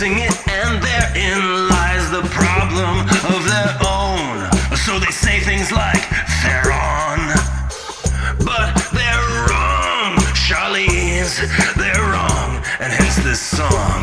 sing it, and therein lies the problem of their own. So they say things like, they're on. But they're wrong, Charlize, they're wrong, and hence this song.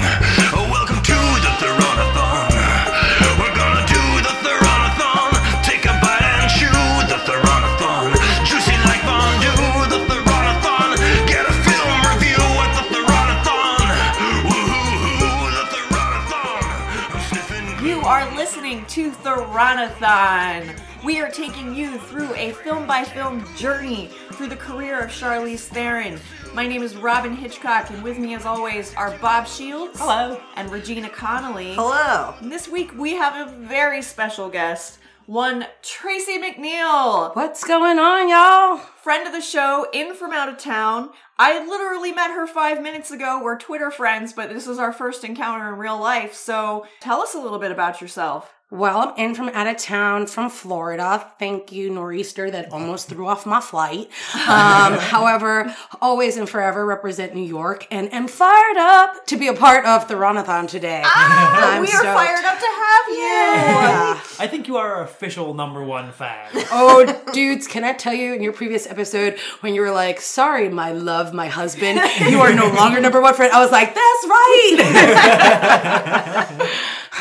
To Theronathon. We are taking you through a film by film journey through the career of Charlize Theron. My name is Robin Hitchcock, and with me, as always, are Bob Shields. Hello. And Regina Connolly. Hello. And this week, we have a very special guest, one Tracy McNeil. What's going on, y'all? friend of the show, in from out of town. I literally met her five minutes ago. We're Twitter friends, but this is our first encounter in real life. So tell us a little bit about yourself. Well, I'm in from out of town from Florida. Thank you, Nor'easter, that almost threw off my flight. Um, however, always and forever represent New York and am fired up to be a part of the Theronathon today. Ah, I'm we are stoked. fired up to have you. Yeah. I think you are our official number one fan. Oh, dudes, can I tell you in your previous episode when you were like, sorry, my love, my husband, you are no longer number one friend? I was like, that's right.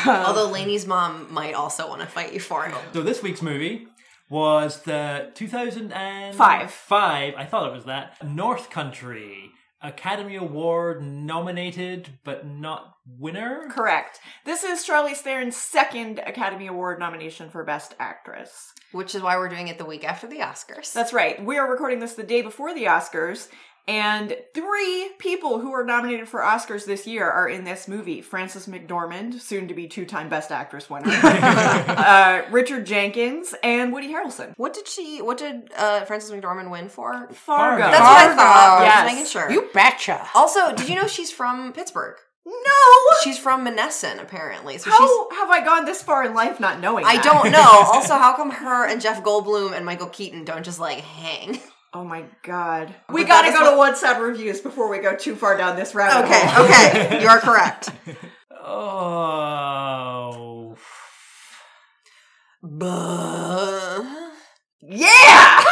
Although Lainey's mom might also want to fight you for it. so this week's movie was the 2005. Five. Five. I thought it was that. North Country. Academy Award nominated, but not winner. Correct. This is Charlize Theron's second Academy Award nomination for Best Actress. Which is why we're doing it the week after the Oscars. That's right. We are recording this the day before the Oscars, and three people who are nominated for Oscars this year are in this movie Frances McDormand, soon to be two time Best Actress winner, uh, Richard Jenkins, and Woody Harrelson. what did she? What did uh, Frances McDormand win for? Fargo. Fargo. That's what I thought. I was Yes. just making sure. you betcha. Also, did you know she's from Pittsburgh? No! She's from Monessen, apparently. So she's. How have I gone this far in life not knowing I that? don't know. Also, how come her and Jeff Goldblum and Michael Keaton don't just like hang? Oh my god. We But gotta go is to one side reviews before we go too far down this rabbit Okay, hole. okay, you are correct. Oh. Buh. Yeah!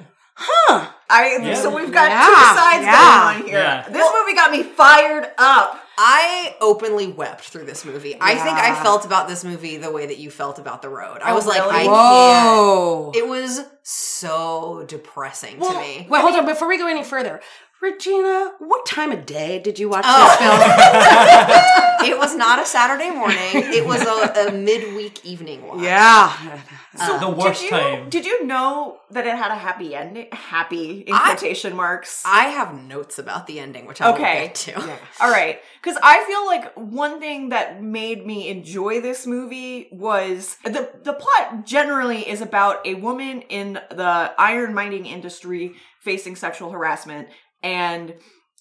Huh. I Yeah. so we've got Yeah, two sides yeah. going on here. Yeah. This movie got me fired up. I openly wept through this movie. I think I felt about this movie the way that you felt about The Road. I Oh, was like, really? I can't. It was so depressing to me. Wait, hold on. Before we go any further, Regina, what time of day did you watch Oh. this film? it was not a Saturday morning. It was a, a midweek evening watch. yeah. Uh, the worst did you, time. Did you know that it had a happy ending? Happy in I- quotation marks. I have notes about the ending, which I will Okay. get to. All right, because I feel like one thing that made me enjoy this movie was the the plot. Generally, is about a woman in the iron mining industry facing sexual harassment, and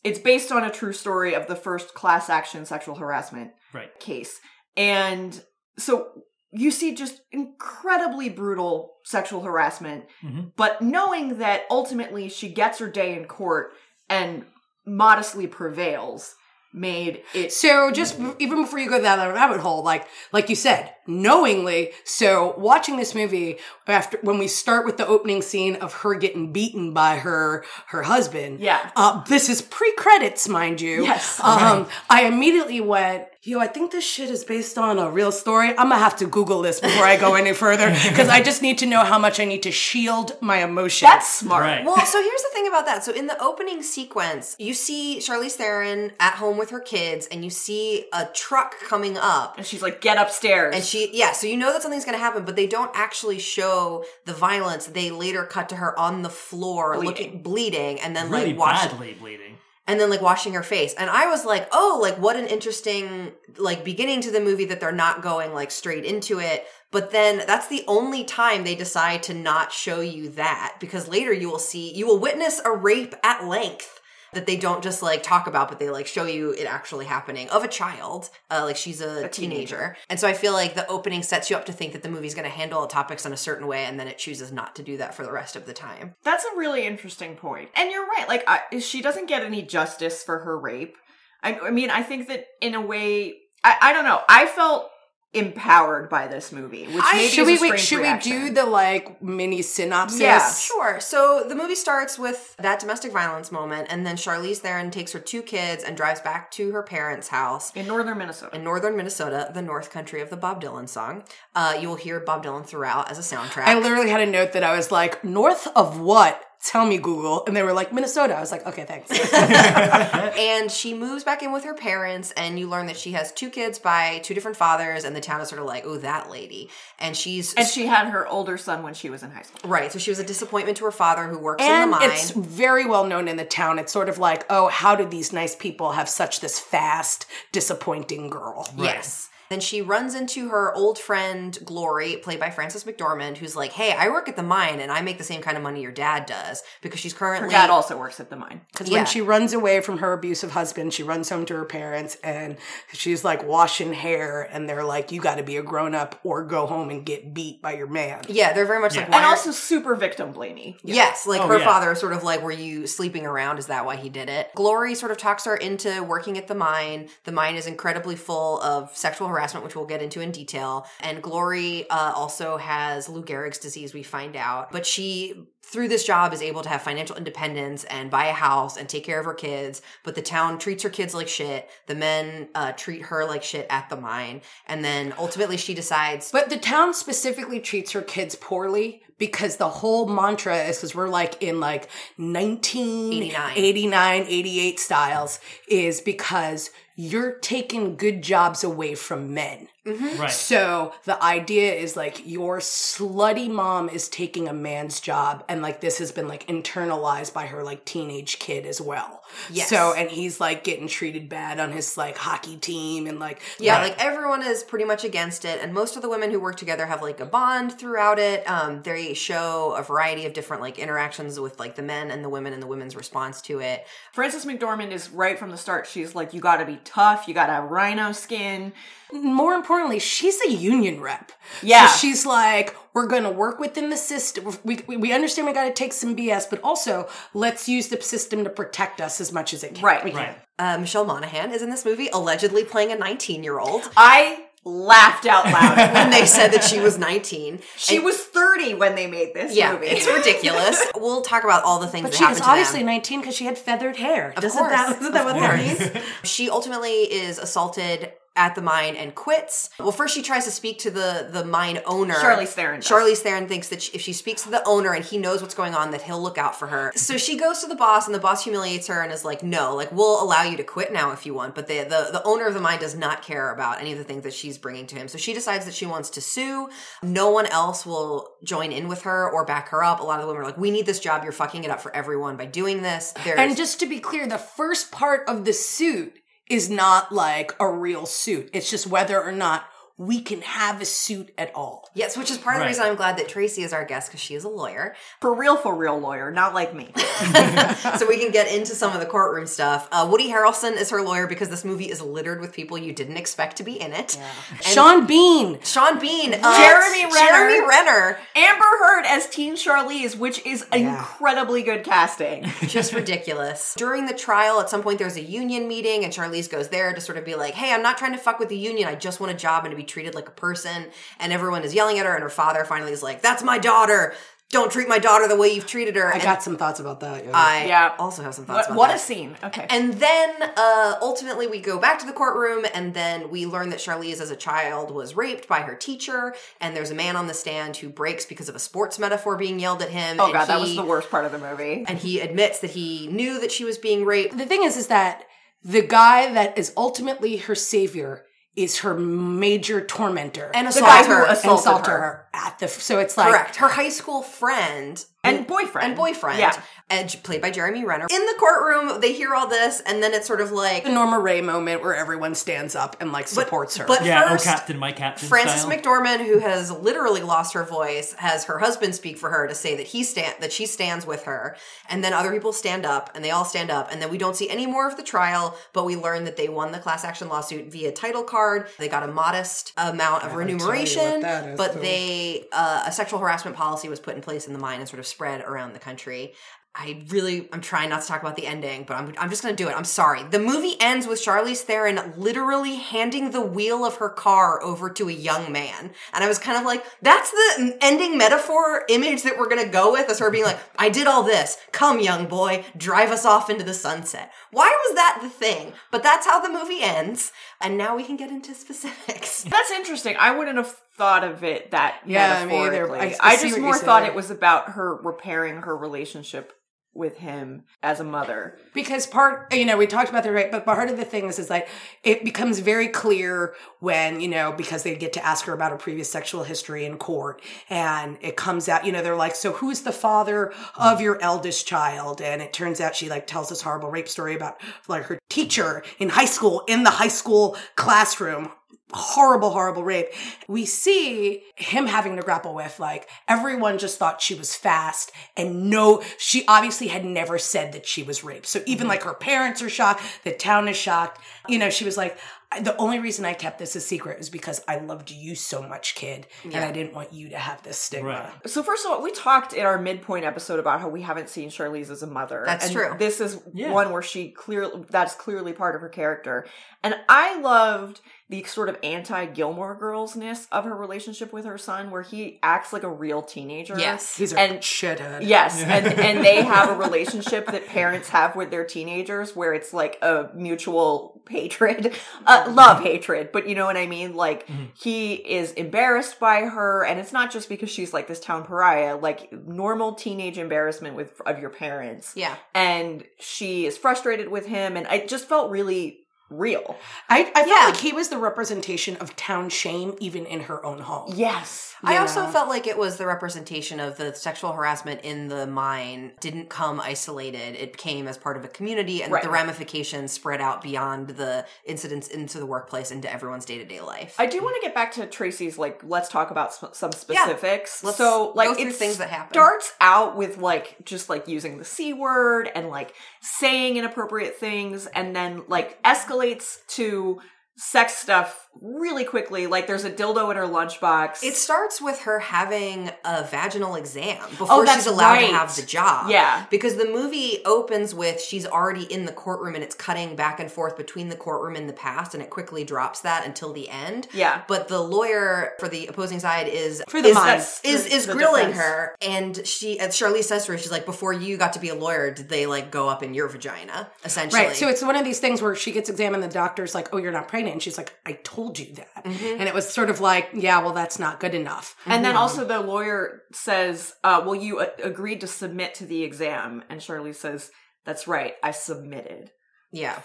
it's based on a true story of the first class action sexual harassment Right. case. And so you see just incredibly brutal sexual harassment, Mhm. but knowing that ultimately she gets her day in court and modestly prevails made it So just even before you go down that rabbit hole, like like you said, knowingly. So watching this movie after when we start with the opening scene of her getting beaten by her her husband. Yeah. Uh, this is pre credits, mind you. Yes. Um, I immediately went, yo, I think this shit is based on a real story. I'm gonna have to Google this before I go any further because I just need to know how much I need to shield my emotions. that's smart. Right. Well, so here's the thing about that. So in the opening sequence, you see Charlize Theron at home with her kids, and you see a truck coming up. And she's like, get upstairs. And she, yeah, so you know that something's gonna happen, but they don't actually show the violence. They later cut to her on the floor, Bleeding. looking, bleeding, and then Really like wash, badly bleeding. and then like washing her face. And I was like, oh, like what an interesting like beginning to the movie that they're not going like straight into it. But then that's the only time they decide to not show you that because later you will see you will witness a rape at length that they don't just like talk about, but they like show you it actually happening of a child. Uh, like she's a, A teenager. teenager. And so I feel like the opening sets you up to think that the movie's going to handle topics in a certain way, and then it chooses not to do that for the rest of the time. That's a really interesting point. And you're right. Like, I, she doesn't get any justice for her rape. I, I mean, I think that in a way, I, I don't know. I felt empowered by this movie, which maybe should is we a wait? strange Should reaction. we do the like mini synopsis? Yeah. Sure. So the movie starts with that domestic violence moment, and then Charlize Theron takes her two kids and drives back to her parents' house in northern Minnesota? in northern Minnesota, the North Country of the Bob Dylan song. Uh, you will hear Bob Dylan throughout as a soundtrack. I literally had a note that I was like, north of what? Tell me, Google. And they were like, Minnesota. I was like, okay, thanks. and she moves back in with her parents, and you learn that she has two kids by two different fathers, and the town is sort of like, oh, that lady. And she's and she had her older son when she was in high school. right. So she was a disappointment to her father who works in the mine. it's very well known in the town. It's sort of like, oh, how did these nice people have such this fast, disappointing girl? Yes. Then she runs into her old friend Glory, played by Frances McDormand, who's like, "Hey, I work at the mine and I make the same kind of money your dad does because she's currently Her currently dad also works at the mine. Because Yeah. when she runs away from her abusive husband, she runs home to her parents and she's like washing hair, and they're like, you got to be a grown up or go home and get beat by your man. Yeah, they're very much like And also super victim blamey. Yes, like Oh, her yeah. father is sort of like, were you sleeping around? Is that why he did it? Glory sort of talks her into working at the mine. The mine is incredibly full of sexual harassment, which we'll get into in detail. And Glory uh, also has Lou Gehrig's disease, we find out. But she, through this job, is able to have financial independence and buy a house and take care of her kids. But the town treats her kids like shit. The men uh, treat her like shit at the mine. And then ultimately she decides, But the town specifically treats her kids poorly because the whole mantra is because we're like in like 1989, 88 styles is because you're taking good jobs away from men. Right. So the idea is like your slutty mom is taking a man's job and like this has been like internalized by her like teenage kid as well. Yes. So and he's like getting treated bad on his like hockey team and like Yeah, Right. like everyone is pretty much against it, and most of the women who work together have like a bond throughout it. Um, they show a variety of different like interactions with like the men and the women and the women's response to it. Frances McDormand is right from the start. She's like, you got to be tough. You got to have rhino skin. More importantly, she's a union rep. Yeah. So she's like, we're going to work within the system. We, we, we understand we got to take some BS, but also let's use the system to protect us as much as it can. Right. Right. Uh, Michelle Monaghan is in this movie, allegedly playing a 19 year old. I laughed out loud When they said that she was 19, She And- was 30 when they made this yeah, movie. it's ridiculous. We'll talk about all the things But that she happened was to obviously them. 19 because she had feathered hair. Of Doesn't course, that, isn't that of what that means? She ultimately is assaulted at the mine and quits. Well, first she tries to speak to the the mine owner. Charlize Theron does. Charlize Theron thinks that she, if she speaks to the owner and he knows what's going on, that he'll look out for her. So she goes to the boss, and the boss humiliates her and is like, "No, like we'll allow you to quit now if you want." But the the the owner of the mine does not care about any of the things that she's bringing to him. So she decides that she wants to sue. No one else will join in with her or back her up. A lot of the women are like, "We need this job. You're fucking it up for everyone by doing this." There's And just to be clear, the first part of the suit is not like a real suit. It's just whether or not we can have a suit at all. Yes, which is part of the reason I'm glad that Tracy is our guest because she is a lawyer. For real, for real lawyer, not like me. so we can get into some of the courtroom stuff. Uh, Woody Harrelson is her lawyer because this movie is littered with people you didn't expect to be in it. And Sean Bean. Sean Bean, uh, Jeremy Renner. Jeremy Renner, Amber Heard as Teen Charlize, which is incredibly good casting. just ridiculous. During the trial, at some point there's a union meeting, and Charlize goes there to sort of be like, "Hey, I'm not trying to fuck with the union. I just want a job and to be treated like a person." And everyone is yelling at her, and her father finally is like, "That's my daughter. Don't treat my daughter the way you've treated her." I And got some thoughts about that. yeah. I Yeah. also have some thoughts What, about what that. a scene. Okay. And then uh, ultimately, we go back to the courtroom, and then we learn that Charlize, as a child, was raped by her teacher. And there's a man on the stand who breaks because of a sports metaphor being yelled at him. oh and god, that was the worst part of the movie. And he admits that he knew that she was being raped. the thing is, is that the guy that is ultimately her savior is her major tormentor And The guy who assaulter. assaulted her. her at the. So it's like Correct. Her high school friend. And boyfriend. And boyfriend. Yeah. And played by Jeremy Renner. In the courtroom, they hear all this, and then it's sort of like. the Norma Rae moment where everyone stands up and like supports her. But Yeah, first, oh Captain, my Captain Frances style. McDormand, who has literally lost her voice, has her husband speak for her to say that he stand that she stands with her, and then other people stand up, and they all stand up, and then we don't see any more of the trial, but we learn that they won the class action lawsuit via title card. They got a modest amount of tell you remuneration, what that is, but though. they uh, a sexual harassment policy was put in place in the mine and sort of spread around the country. I really, I'm trying not to talk about the ending, but I'm, I'm just gonna do it. I'm sorry. The movie ends with Charlize Theron literally handing the wheel of her car over to a young man. And I was kind of like, that's the ending metaphor image that we're gonna go with, as her being like, I did all this. Come, young boy, drive us off into the sunset. Why was that the thing? But that's how the movie ends. And now we can get into specifics. That's interesting. I wouldn't have thought of it that Yeah, metaphorically. I- I, I just more thought it was about her repairing her relationship with him as a mother. because part you know we talked about the right? But part of the thing is is like it becomes very clear when you know because they get to ask her about her previous sexual history in court and it comes out you know they're like so who's the father of your eldest child? And it turns out she like tells this horrible rape story about like her teacher in high school in the high school classroom horrible horrible rape. We see him having to grapple with like everyone just thought she was fast and no she obviously had never said that she was raped. So even mm-hmm. like her parents are shocked the town is shocked you know she was like the only reason i kept this a secret is because i loved you so much kid and i didn't want you to have this stigma Right. So first of all, we talked in our midpoint episode about how we haven't seen Charlize as a mother. That's and true. This is Yeah. one where she clearly that's clearly part of her character. And I loved the sort of anti Gilmore Girlsness of her relationship with her son, where he acts like a real teenager. Yes. he's a And- shithead Yes, and and they have a relationship that parents have with their teenagers, where it's like a mutual hatred, uh, love hatred. But you know what I mean? Like he is embarrassed by her, and it's not just because she's like this town pariah. Like normal teenage embarrassment with of your parents. Yeah. and she is frustrated with him, and it just felt really real. I, I felt Yeah. like he was the representation of town shame even in her own home Yes. I you also felt like it was the representation of the sexual harassment in the mine didn't come isolated. It came as part of a community and Right. the ramifications spread out beyond the incidents into the workplace into everyone's day to day life. I do want to get back to Tracy's like let's talk about some specifics. let's so like it things that happen. starts out with like just like using the c word and like saying inappropriate things and then like escalates to sex stuff really quickly. Like there's a dildo in her lunchbox. it starts with her having a vaginal exam oh, before Oh, she's allowed right. to have the job. Yeah. Because the movie opens with she's already in the courtroom and it's cutting back and forth between the courtroom and the past and it quickly drops that until the end. Yeah. But the lawyer for the opposing side is For the is. That's is, is the grilling defense. her and she as Charlize says to her, she's like, Before you got to be a lawyer, did they like go up in your vagina? Essentially. Right. So it's one of these things where she gets examined, the doctor's like, Oh, you're not pregnant. And she's like, I told you that. Mm-hmm. And it was sort of like, Yeah, well, that's not good enough. and then also the lawyer says, uh, "Well, you uh, agreed to submit to the exam," and Shirley says, "That's right, I submitted." yeah.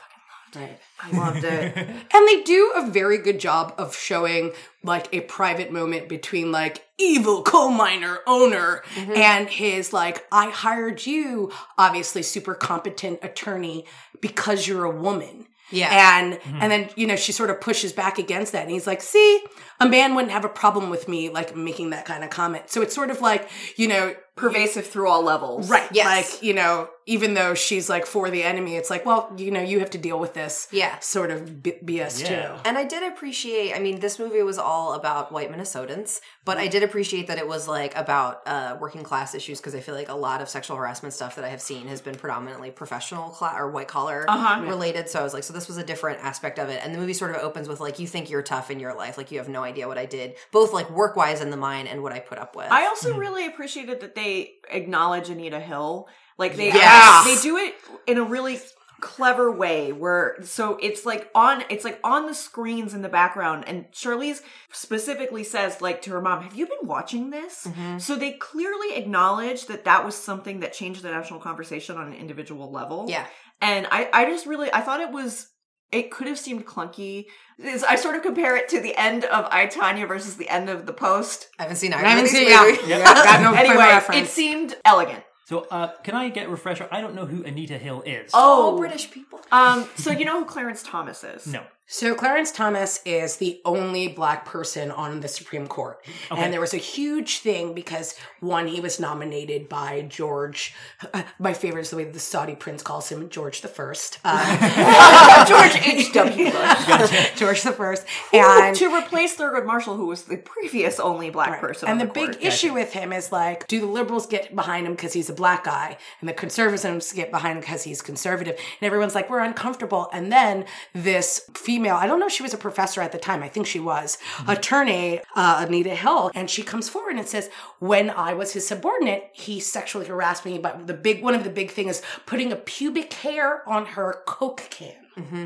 Right. I loved it. And they do a very good job of showing like a private moment between like evil coal miner owner Mm-hmm. and his like, I hired you, obviously super competent attorney because you're a woman. Yeah. And mm-hmm. and then, you know, she sort of pushes back against that. And he's like, see, a man wouldn't have a problem with me like making that kind of comment. So it's sort of like, you know, Pervasive through all levels. right. Yes. Like, you know, even though she's like for the enemy, it's like, well, you know, you have to deal with this Yeah. sort of B- BS Yeah. too. And I did appreciate, I mean, this movie was all about white Minnesotans, but I did appreciate that it was like about uh, working class issues because I feel like a lot of sexual harassment stuff that I have seen has been predominantly professional class or white collar Uh-huh. related. So I was like, so this was a different aspect of it. And the movie sort of opens with like, you think you're tough in your life, like you have no idea what I did, both like work wise in the mine and what I put up with. I also really appreciated that they acknowledge Anita Hill. Like they Yes. they do it in a really clever way where so it's like on it's like on the screens in the background and Charlize specifically says like to her mom have you been watching this mm-hmm. so they clearly acknowledge that that was something that changed the national conversation on an individual level Yeah. and I I just really I thought it was it could have seemed clunky. Is- I sort of compare it to the end of I Tonya versus the end of the Post. I haven't seen I either haven't of these seen yeah. movies. yeah. Got no anyway, reference. it seemed elegant. So, uh, can I get a refresher? I don't know who Anita Hill is. All British people. Um, so you know who Clarence Thomas is? No. So Clarence Thomas is the only black person on the Supreme Court. And there was a huge thing because one, he was nominated by George, uh, my favorite is the way the Saudi prince calls him George the First. Uh, George H.W. Bush. George the First. And to replace Thurgood Marshall, who was the previous only black person. And on the, the, big court. issue with him is like, do the liberals get behind him because he's a black guy, and the conservatives get behind him because he's conservative? And everyone's like, we're uncomfortable. And then this female, I don't know if she was a professor at the time, I think she was, attorney uh, Anita Hill, and she comes forward and says, when I was his subordinate, he sexually harassed me. But the big one of the big thing is putting a pubic hair on her Coke can.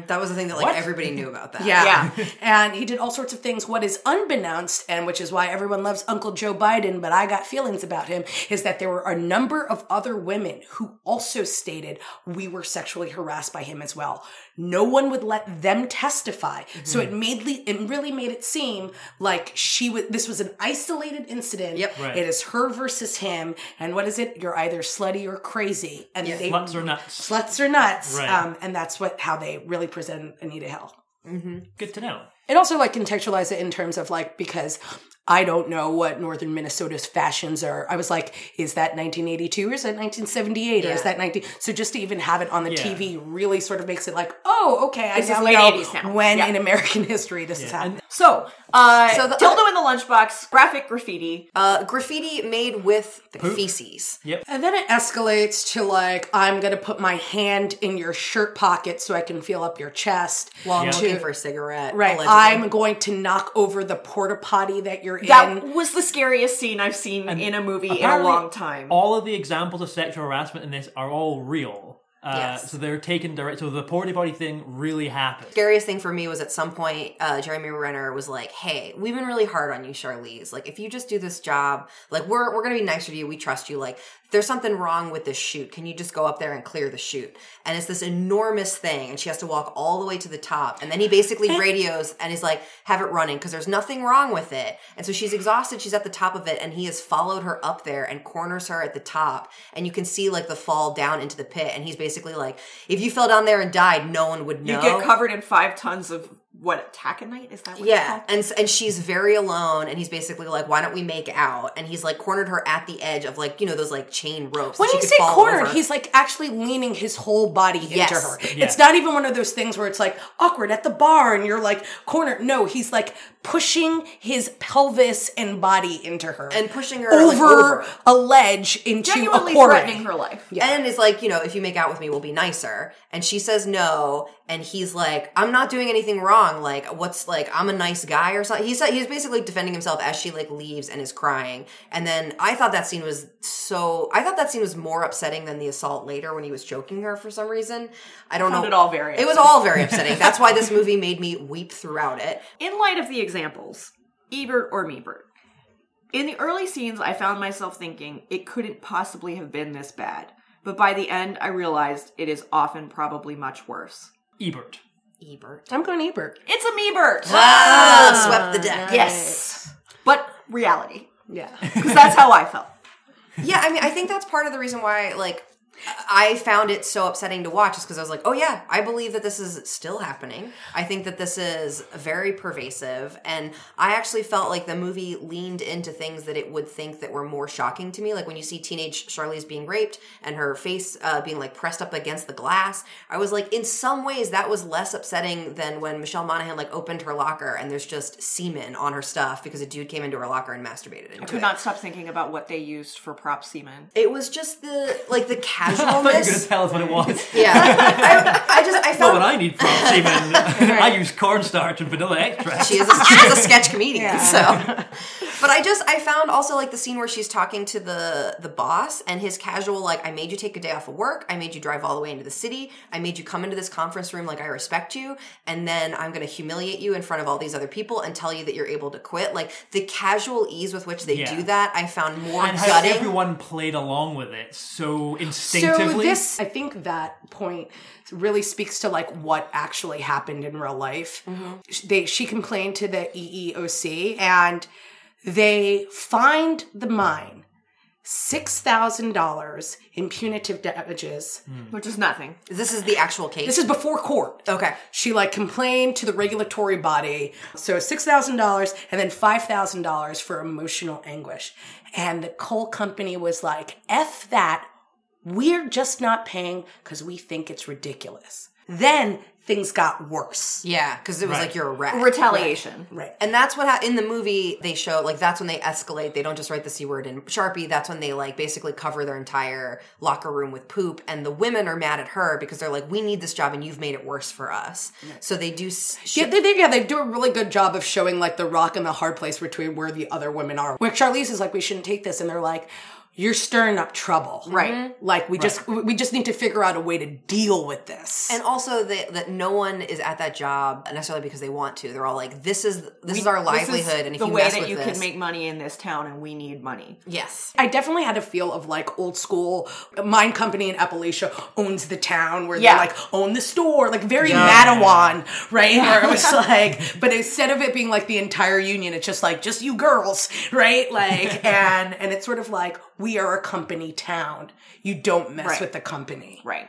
That was the thing that like everybody knew about that. Yeah. yeah. and he did all sorts of things. What is unbeknownst, and which is why everyone loves Uncle Joe Biden, but I got feelings about him, is that there were a number of other women who also stated we were sexually harassed by him as well. No one would let them testify. So it made le- it really made it seem like she was this was an isolated incident. Yep. Right. It is her versus him. And what is it? You're either slutty or crazy. And they Sluts or nuts. sluts or nuts. Right. Um, and that's what how they really present Anita Hill mm-hmm. Good to know. it also like contextualize it in terms of like because I don't know what northern Minnesota's fashions are. I was like, is that 1982 or is that 1978 or is that 19? So just to even have it on the Yeah. TV really sort of makes it like, oh, okay, I This is now know now. when Yeah. in American history this is happening. So, uh, So the- dildo in the lunchbox, graphic graffiti. Uh, graffiti made with feces. Yep. And then it escalates to like, I'm gonna put my hand in your shirt pocket so I can feel up your chest. While I'm Yeah. looking for a cigarette. Right, allegedly. I'm going to knock over the porta potty that you're That in. That was the scariest scene I've seen in a movie in a long time. All of the examples of sexual harassment in this are all real. Uh, Yes. So they're taken direct. So the porta potty thing really happened. scariest thing for me was at some point uh, jeremy renner was like hey we've been really hard on you charlize like if you just do this job like we're, we're gonna be nicer to you we trust you like there's something wrong with this chute can you just go up there and clear the chute and it's this enormous thing and she has to walk all the way to the top and then he basically radios and he's like have it running because there's nothing wrong with it and so she's exhausted she's at the top of it and he has followed her up there and corners her at the top and you can see like the fall down into the pit and he's basically like if you fell down there and died no one would know you get covered in five tons of what taconite is that? What yeah, called? and and she's very alone, and he's basically like, "Why don't we make out?" And he's like cornered her at the edge of like you know those like chain ropes. When that she you could say fall cornered, over. he's like actually leaning his whole body Yes. into her. Yeah. It's not even one of those things where it's like awkward at the bar and you're like cornered. No, he's like pushing his pelvis and body into her and pushing her like, over, over. a ledge into Genuinely a corner. threatening her life. And is like, you know, if you make out with me, we'll be nicer. And she says no. And he's like, I'm not doing anything wrong. Like, what's like, I'm a nice guy or something. He's he's basically defending himself as she like leaves and is crying. And then I thought that scene was so. I thought that scene was more upsetting than the assault later when he was choking her for some reason. I don't Found know. it all very It was all very upsetting. That's why this movie made me weep throughout it. In light of the examples, Ebert or Meebert, in the early scenes, I found myself thinking it couldn't possibly have been this bad. But by the end, I realized it is often probably much worse. Ebert. Ebert. I'm going Ebert. It's a Meebert! Ah, swept the deck. yes! But reality. Yeah. Because that's how I felt. Yeah, I mean, I think that's part of the reason why, like, I found it so upsetting to watch is because I was like, oh yeah, I believe that this is still happening. I think that this is very pervasive. And I actually felt like the movie leaned into things that it would think that were more shocking to me. Like when you see teenage Charlize being raped and her face uh, being like pressed up against the glass, I was like, in some ways, that was less upsetting than when Michelle Monaghan like opened her locker and there's just semen on her stuff because a dude came into her locker and masturbated into I could it. not stop thinking about what they used for prop semen. It was just the like the I thought you were going to tell us what it was. yeah, I, I just I Not found what I need from semen. I use cornstarch and vanilla extract. she is a, she is a sketch comedian. So, but I just I found also like the scene where she's talking to the the boss and his casual like I made you take a day off of work. I made you drive all the way into the city. I made you come into this conference room like I respect you, and then I'm going to humiliate you in front of all these other people and tell you that you're able to quit. Like the casual ease with which they Yeah. do that, I found more and how gutting. everyone played along with it so So instinctively. this, I think that point really speaks to like what actually happened in real life. Mm-hmm. They she complained to the EEOC and they fined the mine $6,000 in punitive damages. Hmm. which is nothing. This is the actual case. This is before court. okay. She like complained to the regulatory body. So $6,000 and then $5,000 for emotional anguish. And the coal company was like, F that. We're just not paying because we think it's ridiculous. Then things got worse. Yeah, because it was Right. like you're a rat. Retaliation. Right. And that's what ha- in the movie they show like that's when they escalate. They don't just write the c word in Sharpie. That's when they like basically cover their entire locker room with poop. And the women are mad at her because they're like, "We need this job, and you've made it worse for us." So they do. s- Yeah, they, they, yeah, they do a really good job of showing like the rock and the hard place between where the other women are. Where Charlize is like, we shouldn't take this, and they're like, you're stirring up trouble, Right. Mm-hmm. Like we just we just need to figure out a way to deal with this. and also that that no one is at that job necessarily because they want to. They're all like, "This is this is our This is livelihood," and if the you way mess that with you this, can make money in this town, and we need money. yes, I definitely had a feel of like old school mine company in Appalachia owns the town where Yeah. they like own the store, like very Matewan, right? Where it was like, but instead of it being like the entire union, it's just like just you girls, right? Like, and and it's sort of like we are a company town. You don't mess Right. with the company. Right.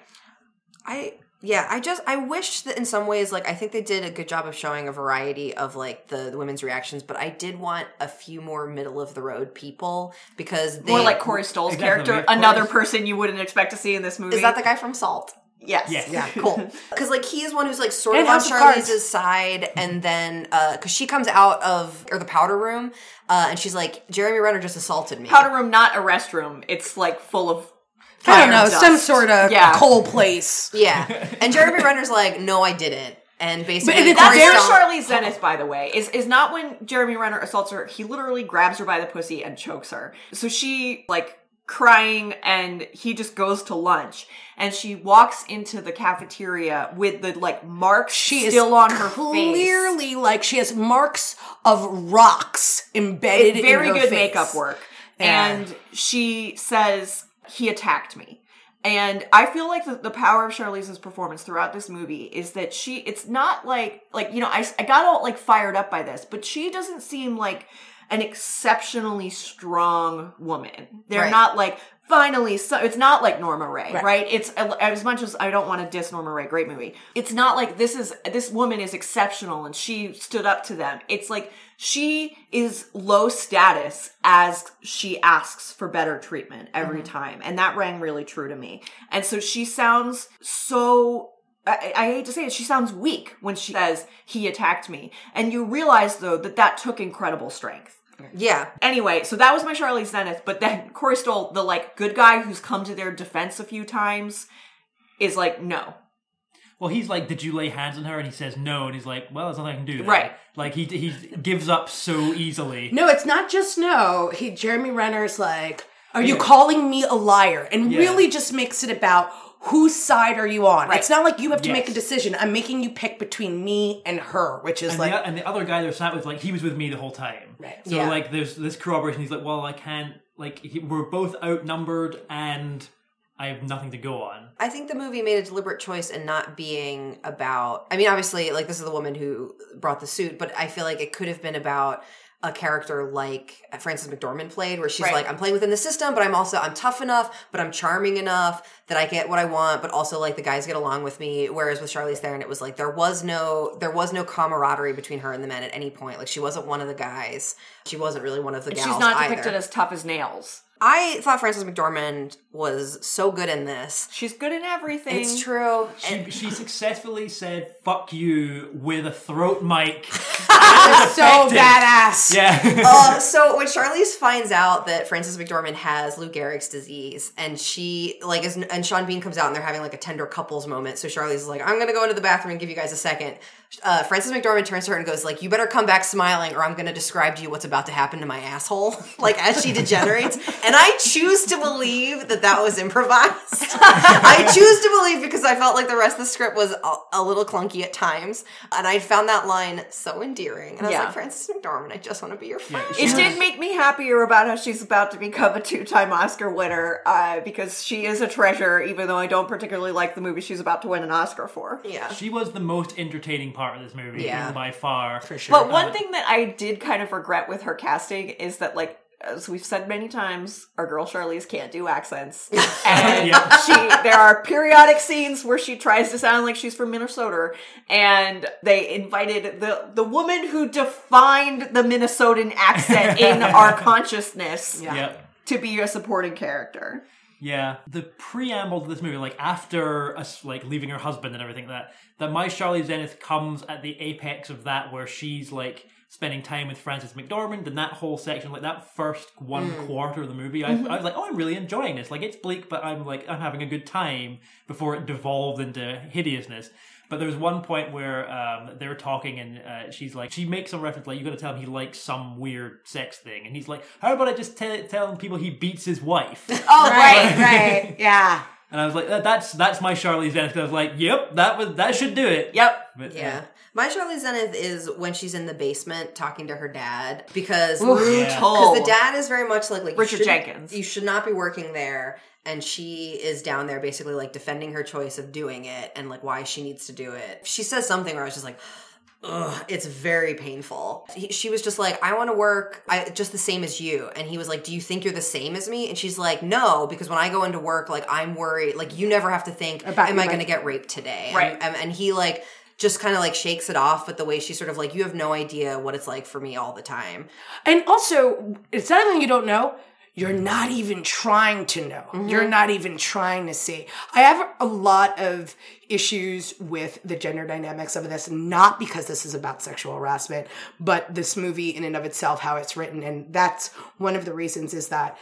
I yeah, I just I wish that in some ways like I think they did a good job of showing a variety of like the, the women's reactions, but I did want a few more middle of the road people because they More like Corey Stoll's character, another person you wouldn't expect to see in this movie. Is that the guy from Salt? Yes. Yes. Yeah, cool. Because like he is one who's like sort And of on House of side, and then because she comes out of or the powder room, uh, and she's like, Jeremy Renner just assaulted me. Powder room, not a restroom. It's like full of. I don't know, fire some sort of Yeah. coal place. Yeah, and Jeremy Renner's like, no, I didn't, and basically, it's That's very Charlize Zenith, by the way. Is is not when Jeremy Renner assaults her. He literally grabs her by the pussy and chokes her. So she like crying, and he just goes to lunch, and she walks into the cafeteria with the like marks She still on her face. clearly like she has marks of rocks embedded It's very in her good face. makeup work. Yeah. And she says, he attacked me. And I feel like the, the power of Charlize's performance throughout this movie is that she, it's not like, like, you know, I, I got all like fired up by this, but she doesn't seem like an exceptionally strong woman. They're Right. not like, finally, so it's not like Norma Rae, Right. right? It's as much as I don't want to diss Norma Rae, great movie. It's not like this is, this woman is exceptional and she stood up to them. It's like, she is low status as she asks for better treatment every mm-hmm. time. And that rang really true to me. And so she sounds so I, I hate to say it, she sounds weak when she says he attacked me. And you realize though that that took incredible strength. Yeah, Anyway, so that was my Charlize Zenith, but then Corey Stoll, the like good guy who's come to their defense a few times, is like, no. Well, he's like, "Did you lay hands on her?" And he says no, and he's like, "Well, there's nothing I can do." Then. Right. Like he he gives up so easily. No, it's not just no. He Jeremy Renner's like, "Are you calling me a liar?" And Yeah. really just makes it about whose side are you on. Right. It's not like you have to make a decision. I'm making you pick between me and her, which is And, like the, and the other guy they're sat with, like, he was with me the whole time. Right. So, Yeah. like, there's this corroboration. He's like, well, I can't, like, he, we're both outnumbered and I have nothing to go on. I think the movie made a deliberate choice in not being about. I mean, obviously, like this is the woman who brought the suit, but I feel like it could have been about a character like Frances McDormand played, where she's Right. like, I'm playing within the system, but I'm also I'm tough enough, but I'm charming enough that I get what I want, but also like the guys get along with me. Whereas with Charlize Theron, it was like there was no there was no camaraderie between her and the men at any point. Like she wasn't one of the guys. She wasn't really one of the gals. She's not either. depicted as tough as nails. I thought Frances McDormand was so good in this. She's good in everything. It's true. She, she successfully said "fuck you" with a throat mic. so badass. yeah, uh, so when Charlize finds out that Frances McDormand has Lou Gehrig's disease, and she like is, and Sean Bean comes out and they're having like a tender couples moment. So Charlize is like, "I'm gonna go into the bathroom and give you guys a second. Uh, Frances McDormand turns to her and goes like, "You better come back smiling, or I'm gonna describe to you what's about to happen to my asshole." like as she degenerates, and I choose to believe that that was improvised. I choose to believe because I felt like the rest of the script was a, a little clunky at times, and I found that line so endearing. And I was Yeah. like, Frances McDormand, I just want to be your friend. It did make me happier about how she's about to become a two-time Oscar winner uh, because she is a treasure, even though I don't particularly like the movie she's about to win an Oscar for. Yeah. she was the most entertaining part of this movie Yeah. by far. For sure. But uh, one thing that I did kind of regret with her casting is that, like, as we've said many times, our girl Charlize can't do accents. And Yeah. she there are periodic scenes where she tries to sound like she's from Minnesota and they invited the the woman who defined the Minnesotan accent in our consciousness Yeah. Yeah. to be a supporting character. Yeah, the preamble to this movie, like after us, like leaving her husband and everything, that that my Charlize Zenith comes at the apex of that, where she's like spending time with Frances McDormand, and that whole section, like that first one hmm. quarter of the movie, I, mm-hmm. I was like, oh, I'm really enjoying this. Like it's bleak, but I'm like I'm having a good time before it devolved into hideousness. But there was one point where um, they were talking, and uh, she's like, she makes some reference like, "You got to tell him he likes some weird sex thing," and he's like, "How about I just tell telling people he beats his wife?" Oh Right, right. Yeah. And I was like, that, that's that's my Charlize Zenith. I was like, yep, that was that should do it. Yep. But, uh, Yeah. My Charlize Zenith is when she's in the basement talking to her dad because Yeah. because the dad is very much like like you Richard shouldn't- Jenkins. You should not be working there, and she is down there basically like defending her choice of doing it and like why she needs to do it. She says something where I was just like. Ugh, it's very painful. He, she was just like, "I want to work, I just the same as you." And he was like, "Do you think you're the same as me?" And she's like, "No, because when I go into work, like I'm worried. Like you never have to think, About am your I going to get raped today?" Right. And, and he like just kind of like shakes it off, but the way she's sort of like, "You have no idea what it's like for me all the time." And also, it's not something you don't know. You're not even trying to know. Mm-hmm. You're not even trying to see. I have a lot of issues with the gender dynamics of this, not because this is about sexual harassment, but this movie in and of itself, how it's written. And that's one of the reasons is that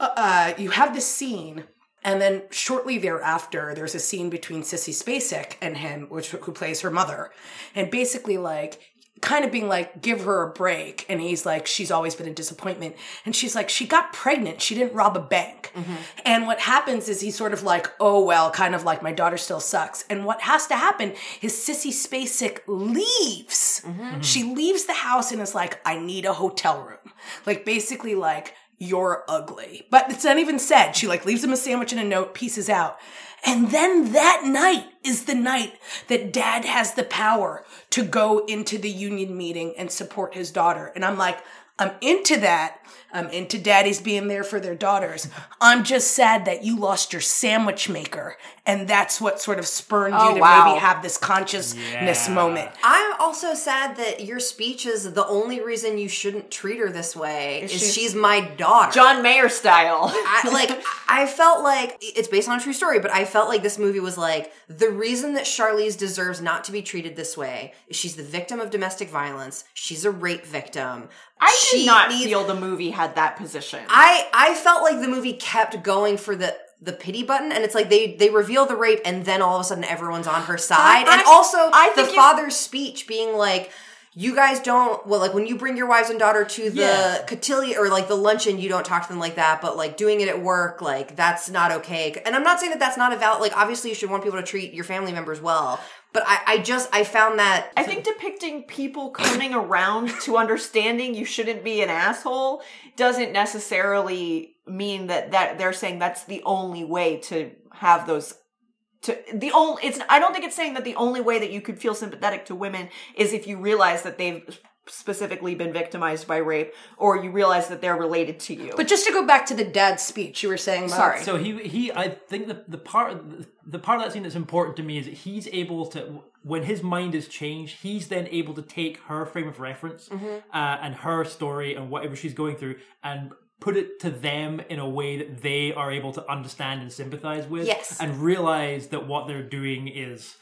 uh, you have this scene, and then shortly thereafter, there's a scene between Sissy Spacek and him, which who plays her mother, and basically like kind of being like, give her a break. And he's like, she's always been a disappointment. And she's like, she got pregnant. She didn't rob a bank. Mm-hmm. And what happens is he's sort of like, oh, well, kind of like my daughter still sucks. And what has to happen is Sissy Spacek leaves. Mm-hmm. She leaves the house and is like, I need a hotel room. Like basically like, you're ugly. But it's not even said. She like leaves him a sandwich and a note, pieces out. And then that night is the night that dad has the power to go into the union meeting and support his daughter. And I'm like, I'm into that. Um, I'm into daddies being there for their daughters. I'm just sad that you lost your sandwich maker. And that's what sort of spurned Oh, you to wow. maybe have this consciousness Yeah. moment. I'm also sad that your speech is the only reason you shouldn't treat her this way is, she's- she's my daughter. John Mayer style. I, like I felt like it's based on a true story, but I felt like this movie was like the reason that Charlize deserves not to be treated this way is she's the victim of domestic violence. She's a rape victim. I did She not needs- feel the movie had that position. I I felt like the movie kept going for the the pity button, and it's like they they reveal the rape, and then all of a sudden everyone's on her side, I- and also I the father's speech being like. You guys don't well, like when you bring your wives and daughter to the Yeah. cotillion or like the luncheon, you don't talk to them like that. But like doing it at work, like that's not okay. And I'm not saying that that's not a valid. Like obviously, you should want people to treat your family members well. But I, I just I found that I think depicting people coming around to understanding you shouldn't be an asshole doesn't necessarily mean that that they're saying that's the only way to have those to the only it's I don't think it's saying that the only way that you could feel sympathetic to women is if you realize that they've specifically been victimized by rape or you realize that they're related to you. But just to go back to the dad's speech, you were saying, about- Sorry. So he he I think the the part the part of that scene that's important to me is that he's able to when his mind is changed, he's then able to take her frame of reference uh, and her story and whatever she's going through and put it to them in a way that they are able to understand and sympathize with Yes. and realize that what they're doing is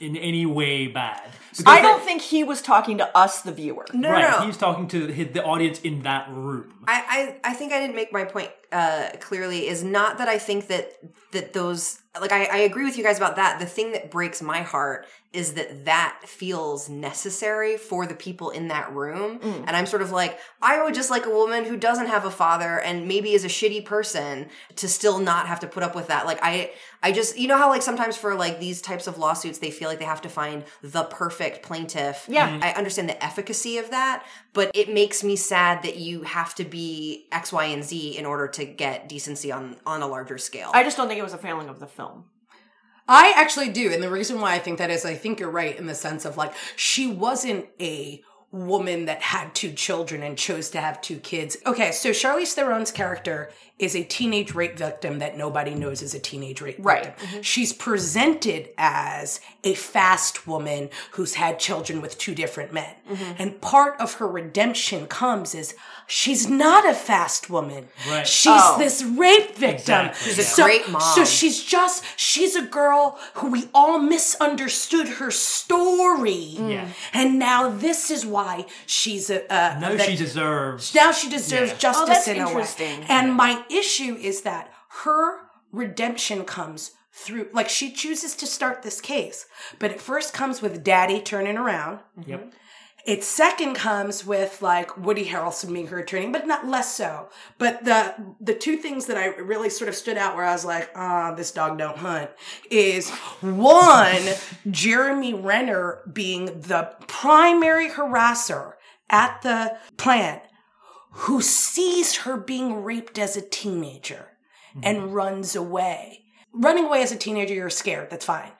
in any way bad. Because I don't they- think he was talking to us the viewer. no, right, no, no. he's talking to his, the audience in that room. I, I, I think I didn't make my point uh, clearly. Is not that I think that that those like I, I agree with you guys about that. The thing that breaks my heart is that that feels necessary for the people in that room, mm. and I'm sort of like I would just like a woman who doesn't have a father and maybe is a shitty person to still not have to put up with that. Like I I just you know how like sometimes for like these types of lawsuits they feel like they have to find the perfect plaintiff. Yeah. Mm-hmm. I understand the efficacy of that, but it makes me sad that you have to be X, Y, and Z in order to get decency on on a larger scale. I just don't think it was a failing of the film. I actually do. And the reason why I think that is I think you're right in the sense of like, she wasn't a woman that had two children and chose to have two kids. Okay, so Charlize Theron's character is a teenage rape victim that nobody knows is a teenage rape Right. victim. She's presented as a fast woman who's had children with two different men. And part of her redemption comes is she's not a fast woman. Right. She's Oh. this rape victim. Exactly, She's a so, great mom. So she's just she's a girl who we all misunderstood her story. Yeah. And now this is why she's a uh, Now that- she deserves. now she deserves Yeah. justice Oh, that's in a way. interesting. And my issue is that her redemption comes through like she chooses to start this case, but it first comes with daddy turning around. Yep. It second comes with like Woody Harrelson being her attorney, but not less so. But the the two things that I really sort of stood out where I was like, ah, this dog don't hunt, is one, Jeremy Renner being the primary harasser at the plant who sees her being raped as a teenager and mm-hmm. runs away. Running away as a teenager, you're scared, that's fine.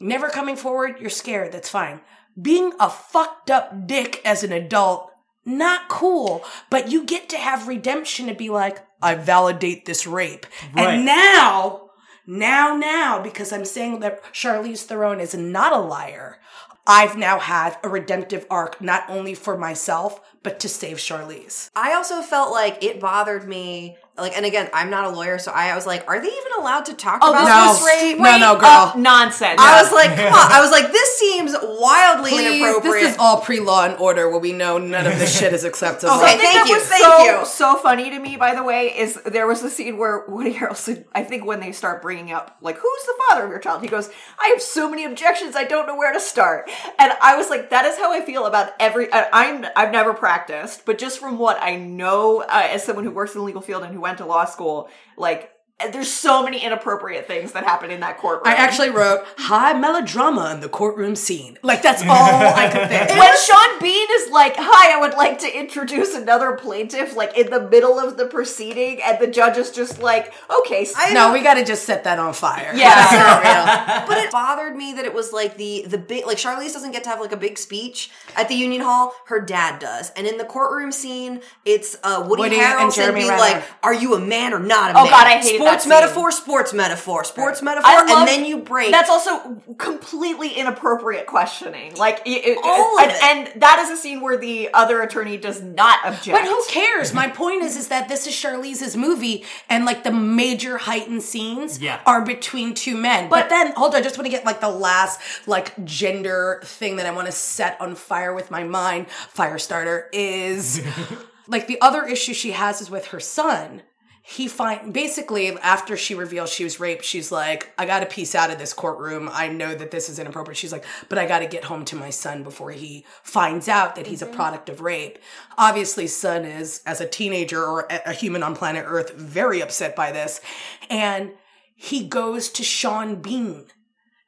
Never coming forward, you're scared, that's fine. Being a fucked up dick as an adult, not cool, but you get to have redemption to be like, I validate this rape. Right. And now, now, now, because I'm saying that Charlize Theron is not a liar, I've now had a redemptive arc, not only for myself, but to save Charlize. I also felt like it bothered me. Like, and again, I'm not a lawyer, so I was like, are they even allowed to talk about no. this rape? No, no, girl. up nonsense. I was like, come on. I was like, this seems wildly Please, inappropriate. this is all pre-law and order where we know none of this shit is acceptable. Okay, Something thank that you, was thank so, you. So funny to me, by the way, is there was a scene where Woody Harrelson, I think when they start bringing up, like, who's the father of your child? He goes, I have so many objections, I don't know where to start. And I was like, that is how I feel about every, I- I'm, I've never practiced, but just from what I know uh, as someone who works in the legal field and who went to law school, like, there's so many inappropriate things that happen in that courtroom. I actually wrote high melodrama in the courtroom scene. Like that's all I could think. when Sean Bean is like, "Hi, I would like to introduce another plaintiff," like in the middle of the proceeding, and the judge is just like, "Okay, s- no, we got to just set that on fire. yeah, That's but it bothered me that it was like the the big like Charlize doesn't get to have like a big speech at the union hall. Her dad does, and in the courtroom scene, it's uh, Woody, Woody Harrelson Jeremy being Renner. like, "Are you a man or not a Oh, man?" Oh God, I hated sports scene. metaphor, sports metaphor, sports metaphor, I and love- then you break. That's also completely inappropriate questioning. Like, it, it- All of and, and that is a scene where the other attorney does not object. But who cares? My point is, is that this is Charlize's movie, and like the major heightened scenes Yeah. are between two men. But, But- then, hold on, I just want to get like the last like gender thing that I want to set on fire with my mind, fire starter, is like the other issue she has is with her son. He find basically after she reveals she was raped, she's like, I gotta piece out of this courtroom. I know that this is inappropriate. She's like, but I gotta get home to my son before he finds out that he's a mhm. product of rape. Obviously, son is, as a teenager or a human on planet Earth, very upset by this. And he goes to Sean Bean.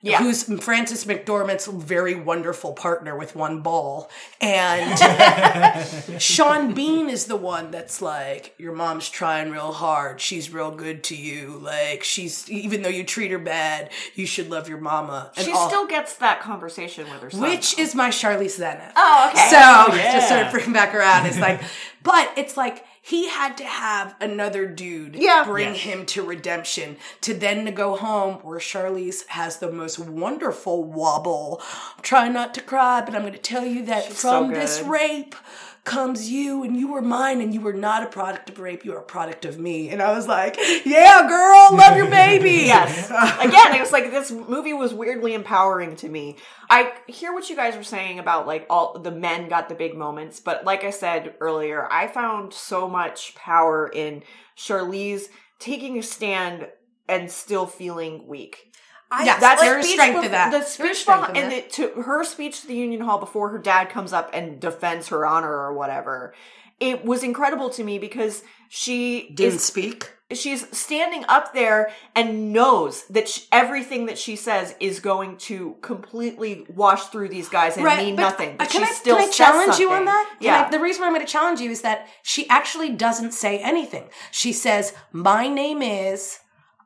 Yeah. Who's Frances McDormand's very wonderful partner with one ball. And Sean Bean is the one that's like, your mom's trying real hard. She's real good to you. Like, she's, even though you treat her bad, you should love your mama. And she all- still gets that conversation with her son. which is my Charlize Zenith. Oh, okay. So yeah. just sort of bring back around. It's like, but it's like he had to have another dude Yeah. bring Yes. him to redemption to then to go home where Charlize has the most wonderful wobble. I'm trying not to cry, but I'm going to tell you that She's so from this rape comes you and you were mine and you were not a product of rape you were a product of me and i was like yeah girl love your baby Yes. Again, it was like this movie was weirdly empowering to me. I hear what you guys were saying about like all the men got the big moments, but like I said earlier, I found so much power in Charlize taking a stand and still feeling weak. I, Yes, That there is speech strength to that. The speech in and the, to her speech to the Union Hall before her dad comes up and defends her honor or whatever. It was incredible to me because she didn't is speak she's standing up there and knows that sh- everything that she says is going to completely wash through these guys and mean but nothing. But can she I, still can I challenge you on that? Can yeah. I- the reason why I'm going to challenge you is that she actually doesn't say anything. She says, "My name is."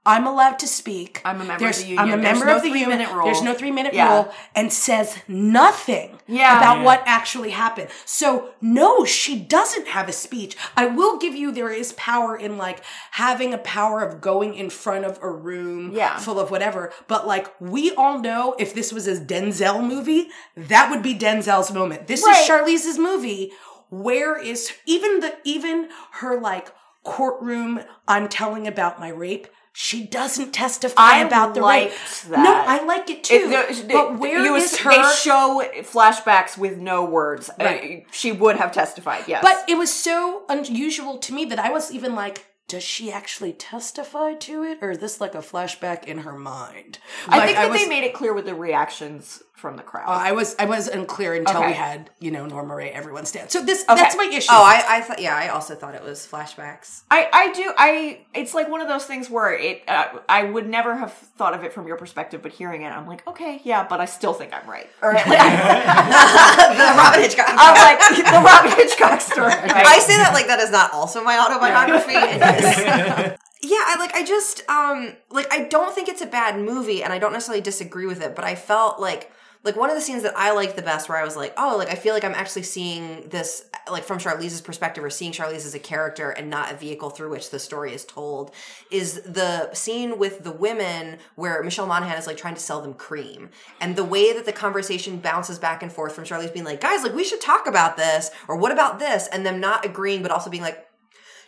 I'm allowed to speak. I'm a member of the union. I'm a There's member no of the three-minute union. rule. There's no three minute Yeah. rule and says nothing Yeah. about Yeah. what actually happened. So no, she doesn't have a speech. I will give you there is power in like having a power of going in front of a room Yeah. full of whatever. But like we all know if this was a Denzel movie, that would be Denzel's moment. This Right. is Charlize's movie. Where is even the even her like courtroom I'm telling about my rape? She doesn't testify I about the rape. that. No, I like it too. It- the- but where you is was- her? They show flashbacks with no words. Uh, Right. she would have testified. Yes, But it was so unusual to me that I was even like, does she actually testify to it, or is this like a flashback in her mind? I think that was, they made it clear with the reactions from the crowd. uh, I was I was unclear until Okay. we had you know Norma Rae everyone stand. So this Okay. that's my issue. Oh, I, I thought, yeah, I also thought it was flashbacks. I, I do I it's like one of those things where it uh, I would never have thought of it from your perspective, but hearing it, I'm like, okay, yeah, but I still think I'm right. Or like, the Robin Hitchcock. I'm like the Robin Hitchcock story. right? I say that like that is not also my autobiography. It is. yeah, I like I just um like I don't think it's a bad movie and I don't necessarily disagree with it, but I felt like like one of the scenes that I liked the best where I was like, oh, like I feel like I'm actually seeing this like from Charlize's perspective or seeing Charlize as a character and not a vehicle through which the story is told is the scene with the women where Michelle Monaghan is like trying to sell them cream. And the way that the conversation bounces back and forth from Charlize being like, guys, like we should talk about this or what about this? And them not agreeing, but also being like,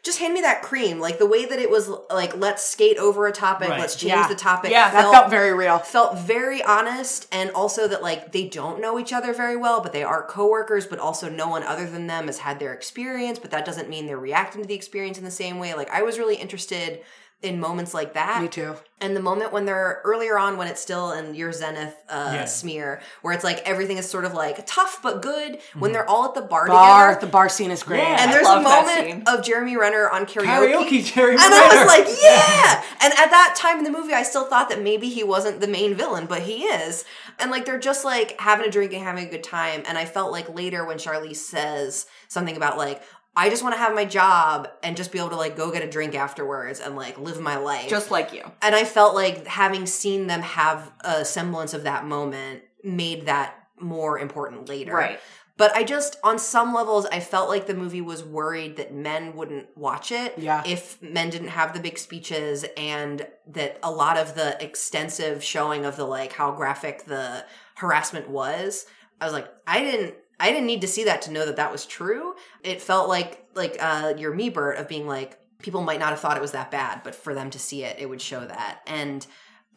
just hand me that cream. Like the way that it was like, let's skate over a topic, Right. let's change Yeah. the topic. Yeah, that felt very real. felt very honest and also that like they don't know each other very well but they are coworkers but also no one other than them has had their experience but that doesn't mean they're reacting to the experience in the same way like i was really interested in moments like that Me too. and the moment when they're earlier on when it's still in your zenith uh Yeah. smear where it's like everything is sort of like tough but good when they're all at the bar, Bar together the bar scene is great. Yeah. and I there's a moment of Jeremy Renner on Karaoke, Jerry. and I was like, yeah. And at that time in the movie, I still thought that maybe he wasn't the main villain, but he is. And like, they're just like having a drink and having a good time. And I felt like later when Charlize says something about like, I just want to have my job and just be able to like go get a drink afterwards and like live my life. just like you. and I felt like having seen them have a semblance of that moment made that more important later. Right. But I just, on some levels, I felt like the movie was worried that men wouldn't watch it Yeah. if men didn't have the big speeches and that a lot of the extensive showing of the like how graphic the harassment was. I was like, I didn't. I didn't need to see that to know that that was true. It felt like like uh, your me Bert of being like people might not have thought it was that bad, but for them to see it, it would show that. And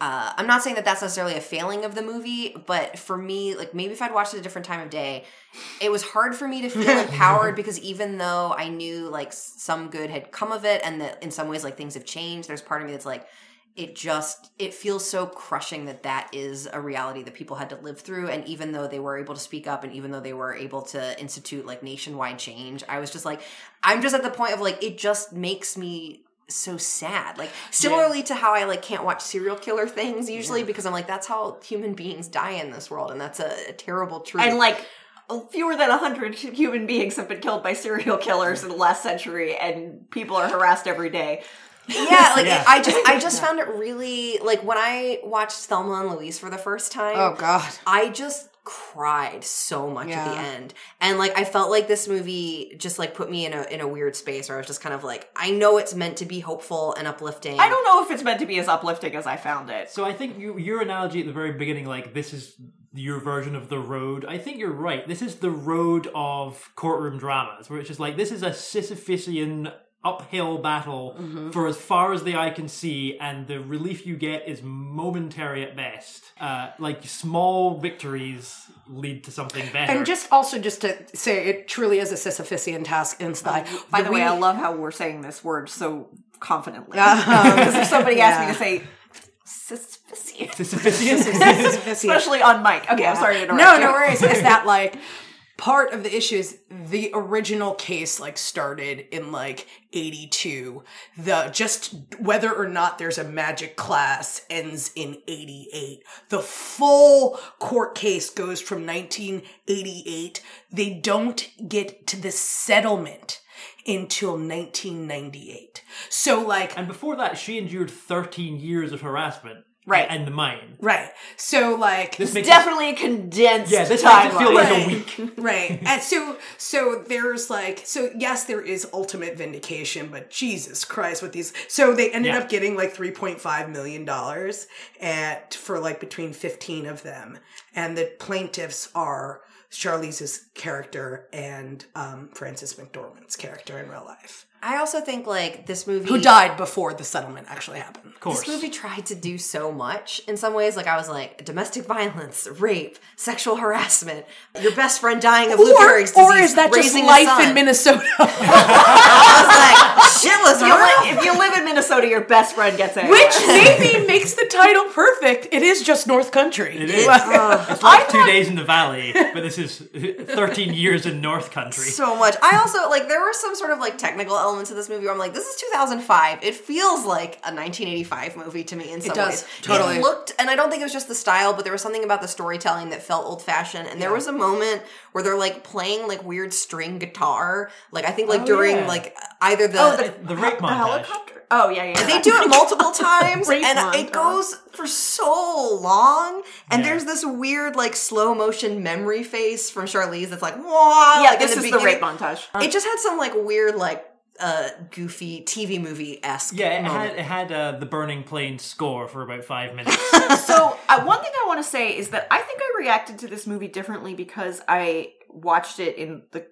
uh, I'm not saying that that's necessarily a failing of the movie, but for me, like maybe if I'd watched it a different time of day, it was hard for me to feel empowered because even though I knew like some good had come of it and that in some ways like things have changed, there's part of me that's like, it just it feels so crushing that that is a reality that people had to live through. And even though they were able to speak up and even though they were able to institute like nationwide change i was just like i'm just at the point of like it just makes me so sad. Like similarly to how i like can't watch serial killer things usually because i'm like that's how human beings die in this world and that's a, a terrible truth. And like fewer than 100 human beings have been killed by serial killers in the last century and people are harassed every day. Yeah like Yeah. i just i just found it really like when i watched thelma and louise for the first time Oh God. I just cried so much at the end. And like I felt like this movie just like put me in a in a weird space where I was just kind of like I know it's meant to be hopeful and uplifting. I don't know if it's meant to be as uplifting as I found it. So I think you, your analogy at the very beginning, like this is your version of the road. I think you're right. This is the road of courtroom dramas, where it's just like this is a Sisyphusian uphill battle for as far as the eye can see, and the relief you get is momentary at best. Uh, like small victories lead to something better. And just also just to say, it truly is a Sisyphusian task in Sly. By the, way, I love how we're saying this word so confidently. Because if somebody asked me to say Sisyphusian, Sisyphusian. Sisyphusian. especially on Mike. Okay, I'm sorry to interrupt No, you. no worries. Is that like part of the issue is the original case like started in like 82 the just whether or not there's a magic class ends in 88 the full court case goes from 1988 they don't get to the settlement until 1998. So like And before that, she endured 13 years of harassment. Right. and the mine. right. So like This makes Definitely a condensed yeah, this makes it feel like Right. a week. right and so so there's like so yes there is ultimate vindication but jesus christ with these so they ended Yeah. up getting like 3.5 million dollars at for like between 15 of them and the plaintiffs are charlize's character and um, frances mcdormand's character in real life I also think like this movie who died before the settlement actually happened Of course. This movie tried to do so much in some ways. Like I was like domestic violence, rape, sexual harassment, your best friend dying of Lou or, Gehrig's disease, or is that just life in minnesota I was like, shit was If you, li- if you live in Minnesota, your best friend gets it. which maybe makes the title perfect it is just north country It is. Uh, It's like two days in the valley, but this is 13 years in North Country. so much. I also like there were some sort of like technical elements of this movie where I'm like, this is 2005. It feels like a 1985 movie to me in some does, ways. totally. It looked, and I don't think it was just the style, but there was something about the storytelling that felt old fashioned. And there was a moment where they're like playing like weird string guitar, like I think like Oh, during yeah. like either the. Oh, the, The rape the montage. helicopter. Oh yeah, yeah. they do it multiple times and montage. it goes for so long and Yeah. there's this weird like slow motion memory face from charlize that's like "Wow!" yeah, like, in this is the rape montage. it just had some like weird like uh goofy tv movie esque Yeah, it had it had uh, the Burning Plain score for about five minutes. so uh, one thing I want to say is that I think I reacted to this movie differently because I watched it in the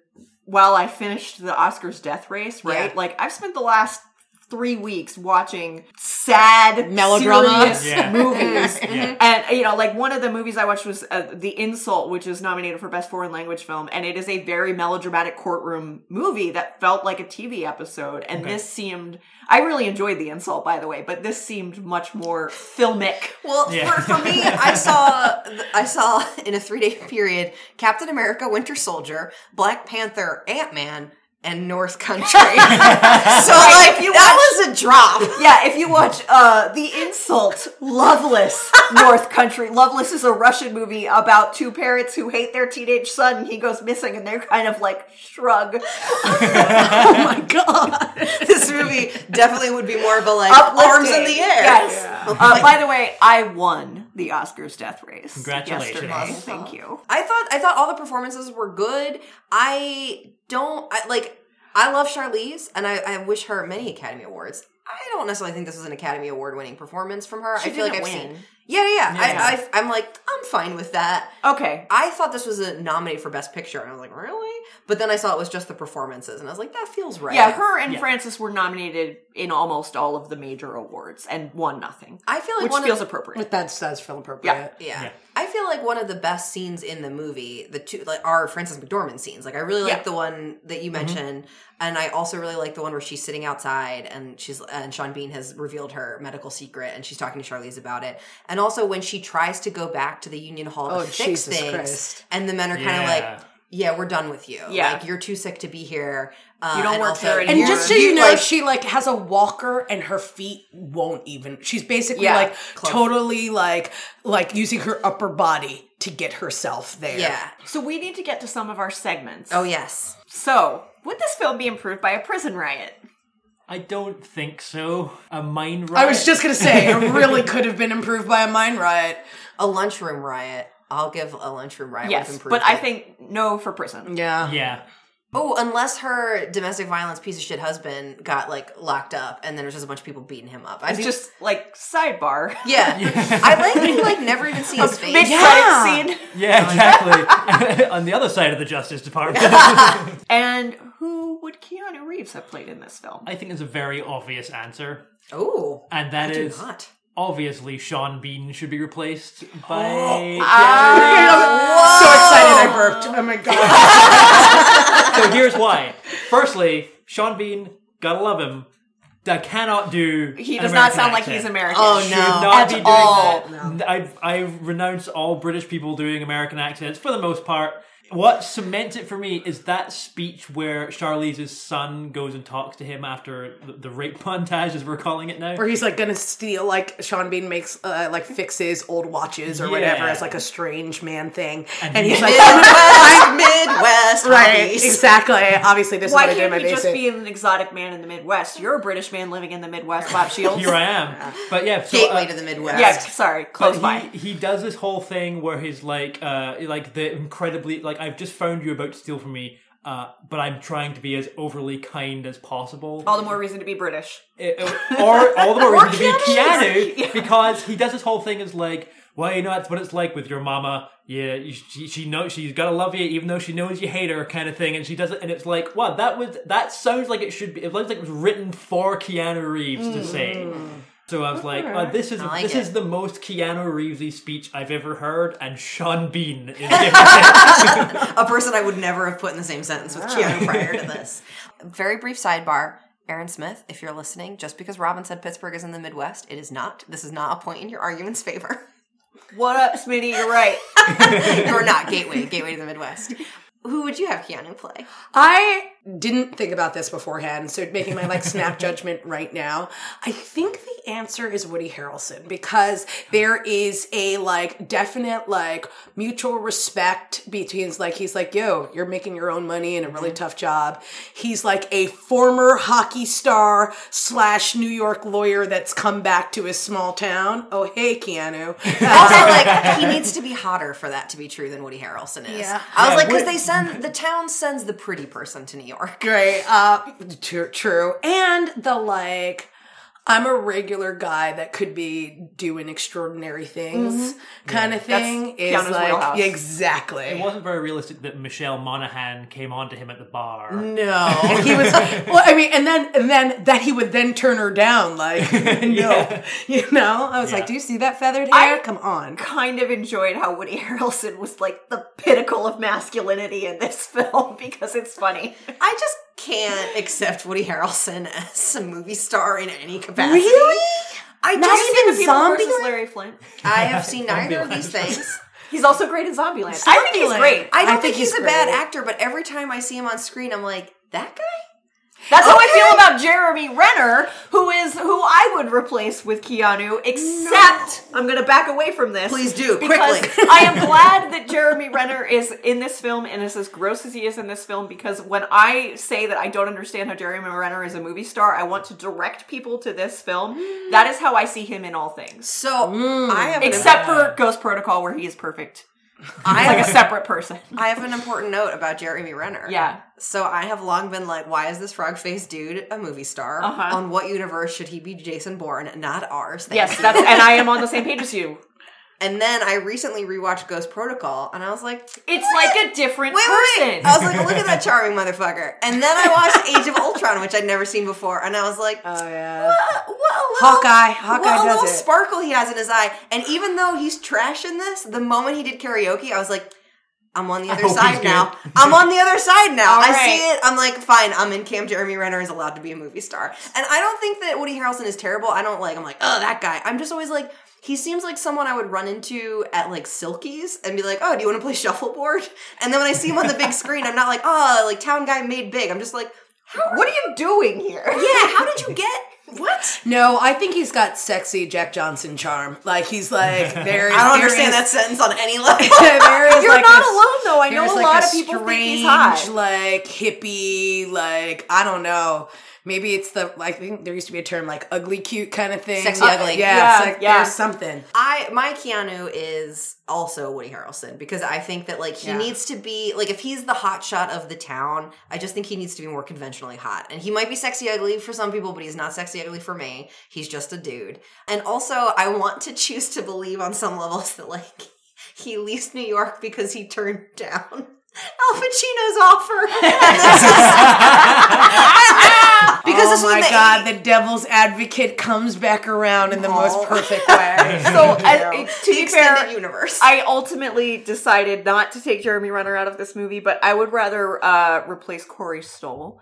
while I finished the Oscars death race. Right, Yeah. like I've spent the last three weeks watching sad Melodrama. Yeah. movies Yeah. and you know like one of the movies i watched was uh, the insult which is nominated for best foreign language film and it is a very melodramatic courtroom movie that felt like a tv episode and Okay. this seemed i really enjoyed the insult by the way but this seemed much more filmic well Yeah. for, for me i saw i saw in a three day period captain america winter soldier black panther ant-man and North Country. so like you that was a drop. Yeah, if you watch uh The Insult, Loveless, North Country. Loveless is a Russian movie about two parents who hate their teenage son and he goes missing and they're kind of like shrug. oh my god this movie definitely would be more of a like arms in the air. Yes. Uh, by the way, I won the Oscars death race. Congratulations. yesterday. Awesome. Thank you. I thought I thought all the performances were good. I don't I, like. I love Charlize, and I, I wish her many Academy Awards. I don't necessarily think this was an Academy Award winning performance from her. She I feel like I've didn't seen. Win. Yeah, yeah. yeah. Yeah. I, I, I'm like, I'm fine with that. Okay. I thought this was a nominee for Best Picture, and I was like, really? But then I saw it was just the performances, and I was like, that feels right. Yeah, her and Yeah. Frances were nominated in almost all of the major awards and won nothing. I feel like Which one feels of, appropriate. But that does feel appropriate. Yeah. Yeah. I feel like one of the best scenes in the movie, the two like are Frances McDormand scenes. Like I really like Yeah. the one that you mm-hmm. mentioned, and I also really like the one where she's sitting outside and she's and Sean Bean has revealed her medical secret and she's talking to Charlize about it. And also when she tries to go back to the Union Hall to Oh, fix Jesus things, Christ. and the men are kind of Yeah. like. Yeah, we're done with you. Yeah. like you're too sick to be here. Uh, You don't and work also here And just so you- you know, like- she like has a walker and her feet won't even. She's basically Yeah. like totally like like using her upper body to get herself there. yeah. so we need to get to some of our segments. Oh yes. So, would this film be improved by a prison riot? I don't think so. A mine riot. I was just gonna say it really could have been improved by a mine riot. A lunchroom riot. I'll give a lunchroom riot. yes, with but I think no for prison. Yeah. Yeah. Oh, unless her domestic violence piece of shit husband got like locked up, and then there's just a bunch of people beating him up. I It's just like sidebar. yeah. I like that you like never even see his face. Mid Yeah. scene. Yeah, exactly. On the other side of the Justice Department. And who would Keanu Reeves have played in this film? I think it's a very obvious answer. Oh, And that I do is not. obviously Sean Bean should be replaced oh, by ah! I'm so excited I burped. Oh my god. So here's why. Firstly, Sean Bean, gotta love him. That cannot do. He an does not American sound like he's American. Oh, Should no. not At be doing all. that. I I renounce all British people doing American accents for the most part. What cements it for me is that speech where Charlize's son goes and talks to him after the, the rape montage, as we're calling it now. Where he's like gonna steal, like Sean Bean makes, uh, like fixes old watches or whatever as like a strange man thing, And and, he's like, Midwest, Midwest, right, hobbies. exactly. Obviously, this Why is what I do in can't my you just basic. be an exotic man in the Midwest? You're a British man living in the Midwest, Bob Shields. Here I am. But yeah, so, Gateway uh, to the Midwest. yeah, sorry, close But by. he, he does this whole thing where he's like, uh, like the incredibly, like I've just found you about to steal from me, uh, but I'm trying to be as overly kind as possible. All the more reason to be British. It- it- or all the more reason to be Keanu. Keanu because he does this whole thing as like, well, you know that's what it's like with your mama. Yeah, she she knows she's gotta love you even though she knows you hate her, kind of thing. And she does it, and it's like, wow, that was that sounds like it should be. It looks like it was written for Keanu Reeves to say. Mm. So I was like, uh, this is I like this it. is the most Keanu Reevesy speech I've ever heard, and Sean Bean is giving it. a person I would never have put in the same sentence with Keanu prior to this. Very brief sidebar. Aaron Smith, if you're listening, just because Robin said Pittsburgh is in the Midwest, it is not. This is not a point in your argument's favor. What up, Smitty? You're right. You're not Gateway, Gateway to the Midwest. Who would you have Keanu play? I didn't think about this beforehand, so making my like snap judgment right now. I think the answer is Woody Harrelson because there is a like definite like mutual respect between like he's like, yo, you're making your own money in a really mm-hmm. tough job. He's like a former hockey star slash New York lawyer that's come back to his small town. Oh hey Keanu. Also, like, he needs to be hotter for that to be true than Woody Harrelson is. Yeah. I was Yeah, like, because they send, the town sends the pretty person to New York. Great. Uh, true, true. And the like, I'm a regular guy that could be doing extraordinary things mm-hmm. kind of thing. is like, wheelhouse. yeah, exactly. it wasn't very realistic that Michelle Monaghan came on to him at the bar. No. he was well. I mean, and then and then that he would then turn her down, like no, you know. I was Yeah. like, do you see that feathered hair? I- Come on. kind of enjoyed how Woody Harrelson was like the pinnacle of masculinity in this film because it's funny. I just can't accept Woody Harrelson as a movie star in any capacity. Really? I Not just even People versus Zombieland? Larry Flynt. I have seen neither of these things. He's also great in Zombieland. I think he's great. I don't I think, think he's, he's a bad actor, but every time I see him on screen, I'm like, that guy? That's how I feel about Jeremy Renner, who is who I would replace with Keanu. Except I'm going to back away from this. Please do, because quickly. I am glad that Jeremy Renner is in this film and is as gross as he is in this film. Because when I say that I don't understand how Jeremy Renner is a movie star, I want to direct people to this film. That is how I see him in all things, So mm. I have except for Ghost Protocol, where he is perfect. I like a separate person. I have an important note about Jeremy Renner. Yeah. So I have long been like, why is this frog faced dude a movie star? Uh-huh. On what universe should he be Jason Bourne, not ours? Thank Yes, you. that's and I am on the same page as you. And then I recently rewatched Ghost Protocol, and I was like, It's like a different Wait, person. wait, wait. I was like, look at that charming motherfucker. And then I watched Age of Ultron, which I'd never seen before, and I was like, Oh yeah. what, what a little, Hawkeye. Hawkeye what a little it. sparkle he has in his eye. And even though he's trash in this, the moment he did karaoke, I was like, I'm on the other oh, side now. I'm on the other side now. I see it. I'm like, fine. I'm in camp. Jeremy Renner is allowed to be a movie star, and I don't think that Woody Harrelson is terrible. I don't like. I'm like, oh, that guy. I'm just always like. He seems like someone I would run into at like Silkies and be like, "Oh, do you want to play shuffleboard?" And then when I see him on the big screen, I'm not like, "Oh, like town guy made big." I'm just like, what are you doing here? "Yeah, how did you get what?" No, I think he's got sexy Jack Johnson charm. Like he's like very. I don't there understand is- that sentence on any level. there is You're like not this- alone though. I know a like lot a of people think he's strange, hot. like hippie, like I don't know. Maybe it's the I think there used to be a term like ugly cute kind of thing. Sexy Uh, ugly. Yeah, Yeah, like yeah. there's something. I my Keanu is also Woody Harrelson because I think that like he Yeah. needs to be like if he's the hot shot of the town, I just think he needs to be more conventionally hot. And he might be sexy ugly for some people, but he's not sexy ugly for me. He's just a dude. And also, I want to choose to believe on some levels that like he leaves New York because he turned down Al Pacino's offer. And this is- because oh this my the god, 80s. the devil's advocate comes back around in the Oh. most perfect way. So, You as, to the be fair, universe. I ultimately decided not to take Jeremy Renner out of this movie, but I would rather uh, replace Corey Stoll.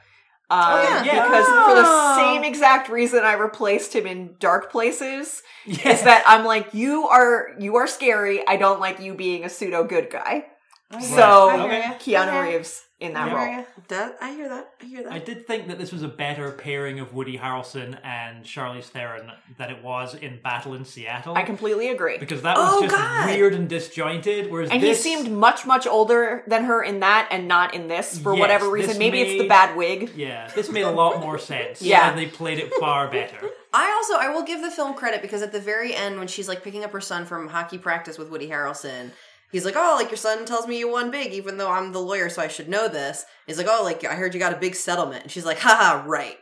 Um, yeah. Yeah. Because for the Oh. same exact reason I replaced him in Dark Places Yeah. is that I'm like you are you are scary. I don't like you being a pseudo good guy. Oh, so I hear. Keanu Okay. Reeves in that I hear role. That I hear that. I hear that. I did think that this was a better pairing of Woody Harrelson and Charlize Theron than it was in Battle in Seattle. I completely agree. because that was Oh, just God. weird and disjointed. Whereas And this, he seemed much, much older than her in that and not in this for Yes, whatever reason. Maybe it's the bad wig. yeah, this made a lot more sense. Yeah. and they played it far better. I also I will give the film credit because at the very end when she's like picking up her son from hockey practice with Woody Harrelson, he's like, "Oh, like your son tells me you won big, even though I'm the lawyer, so I should know this." He's like, "Oh, like I heard you got a big settlement," and she's like, "Haha, right."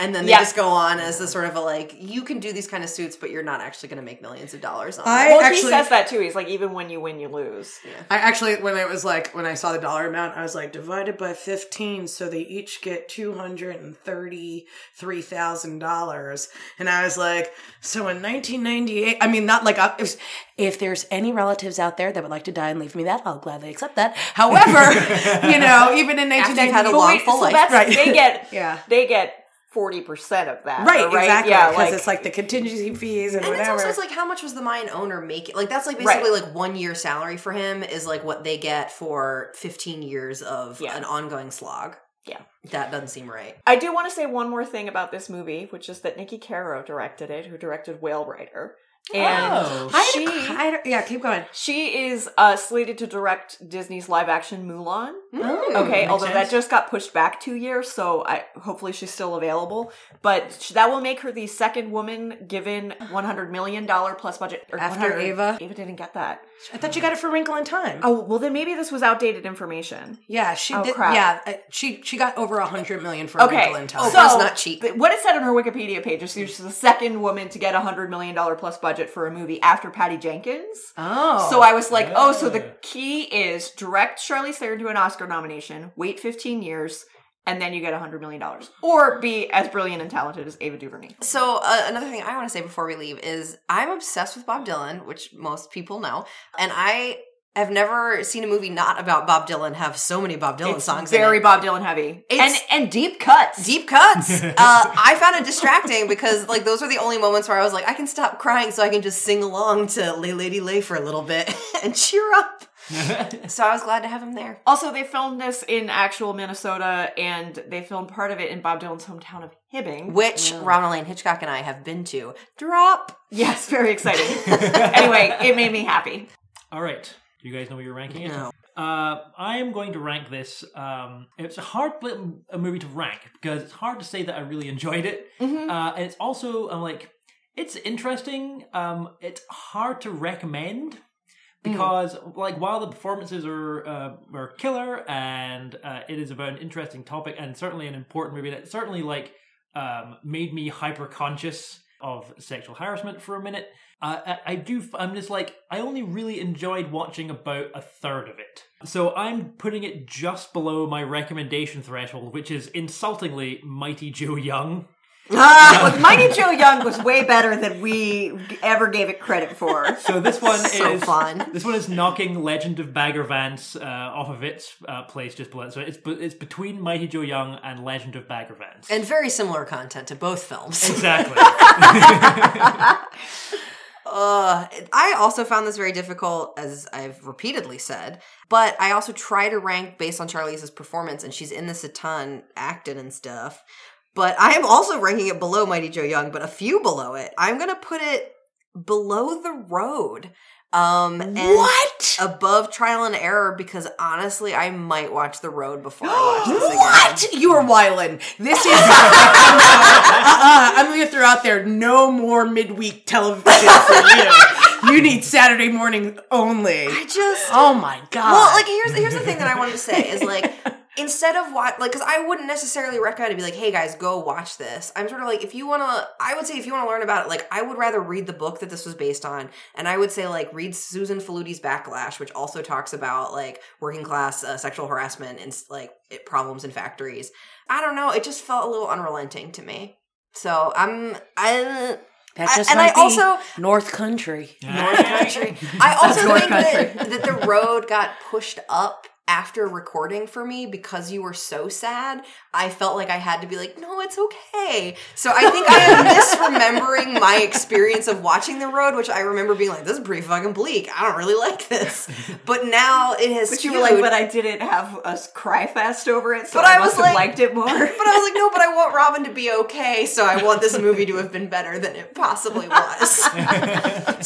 And then they Yeah. just go on as the sort of a like, you can do these kind of suits, but you're not actually going to make millions of dollars on I it. Well, he actually- says that too. He's like, even when you win, you lose. I actually, when it was like, when I saw the dollar amount, I was like, divided by 15, so they each get $233,000. And I was like, so in 1998, I mean, not like, I, it was, if there's any relatives out there that would like to die and leave me that, I'll gladly accept that. However, you know, even in After you've had a 1998, But long wait, full so life. that's Right. they get Yeah. they get forty percent of that. Right, right? exactly. Yeah, Because like, it's like the contingency fees and, And it's whatever. also it's like how much was the mine owner making? Like that's like Right. basically like one year salary for him is like what they get for 15 years of Yeah. an ongoing slog. Yeah. That doesn't seem right. I do want to say one more thing about this movie, which is that Niki Caro directed it, who directed Whale Rider. And Oh. She I, yeah, keep going. she is uh, slated to direct Disney's live action Mulan. Oh, Okay, although sense. that just got pushed back two years, so I hopefully she's still available. But sh- that will make her the second woman given one hundred million dollar plus budget. or After Ava? Ava didn't get that. I thought you got it for Wrinkle in Time. Oh well, then maybe this was outdated information. Yeah, she Oh, did. crap. Yeah, uh, she she got over a hundred million for Okay, Wrinkle in Time. so Oprah's not cheap. th- what it said on her Wikipedia page is she's the second woman to get a hundred million dollar plus budget for a movie after Patty Jenkins. oh, So I was like, oh, so the key is direct Charlize Theron to an Oscar nomination, wait 15 years, and then you get $100 million. Or be as brilliant and talented as Ava DuVernay. So uh, another thing I want to say before we leave is I'm obsessed with Bob Dylan, which most people know, and I have never seen a movie not about Bob Dylan have so many Bob Dylan It's songs. in very it. Bob Dylan heavy. And, It's- and deep cuts. deep cuts. uh, I found it distracting because like those were the only moments where I was like, I can stop crying so I can just sing along to "Lay Lady Lay" for a little bit and cheer up. So I was glad to have him there. Also, they filmed this in actual Minnesota, and they filmed part of it in Bob Dylan's hometown of Hibbing. Which Ronald Lane Hitchcock and I have been to. Drop. Yes, very exciting. anyway, it made me happy. All right, do you guys know where you're ranking it? No. Uh, I am going to rank this. Um, it's a hard a movie to rank because it's hard to say that I really enjoyed it, Mm-hmm. uh, and it's also I'm like it's interesting. Um, it's hard to recommend because like while the performances are uh, are killer and uh, it is about an interesting topic and certainly an important movie that certainly like um, made me hyper conscious of sexual harassment for a minute. Uh, I, I do. I'm just like I only really enjoyed watching about a third of it. So I'm putting it just below my recommendation threshold, which is insultingly Mighty Joe Young. Well, Mighty Joe Young was way better than we ever gave it credit for. So this one So is fun. This one is knocking Legend of Bagger Vance uh, off of its uh, place just below. it. So it's it's between Mighty Joe Young and Legend of Bagger Vance. And very similar content to both films. exactly. Uh, I also found this very difficult, as I've repeatedly said. But I also try to rank based on Charlize's performance, and she's in this a ton, acting and stuff. But I am also ranking it below Mighty Joe Young, but a few below it. I'm gonna put it below the road. Um, and what? above Trial and Error because honestly, I might watch The Road before I watch this again. What? You are wiling. This is. uh-uh. I'm going to throw out there no more midweek television for you. You need Saturday morning only. I just Oh my god. Well, like here's here's the thing that I wanted to say is like instead of what like because I wouldn't necessarily recommend to be like, hey guys, go watch this. I'm sort of like if you want to, I would say if you want to learn about it, like I would rather read the book that this was based on, and I would say like read Susan Faludi's Backlash, which also talks about like working class uh, sexual harassment and like it, problems in factories. I don't know, it just felt a little unrelenting to me. So I'm I. that I- just and I be also North Country. North Country. I also North think that, that the road got pushed up after recording for me because you were so sad, I felt like I had to be like, no, it's okay. So I think I am misremembering my experience of watching The Road, which I remember being like, this is pretty fucking bleak. I don't really like this. But now it has But you were like, but I didn't have us cry fast over it, so But I, I was like- liked it more. But I was like, no, but I want Robin to be okay, so I want this movie to have been better than it possibly was.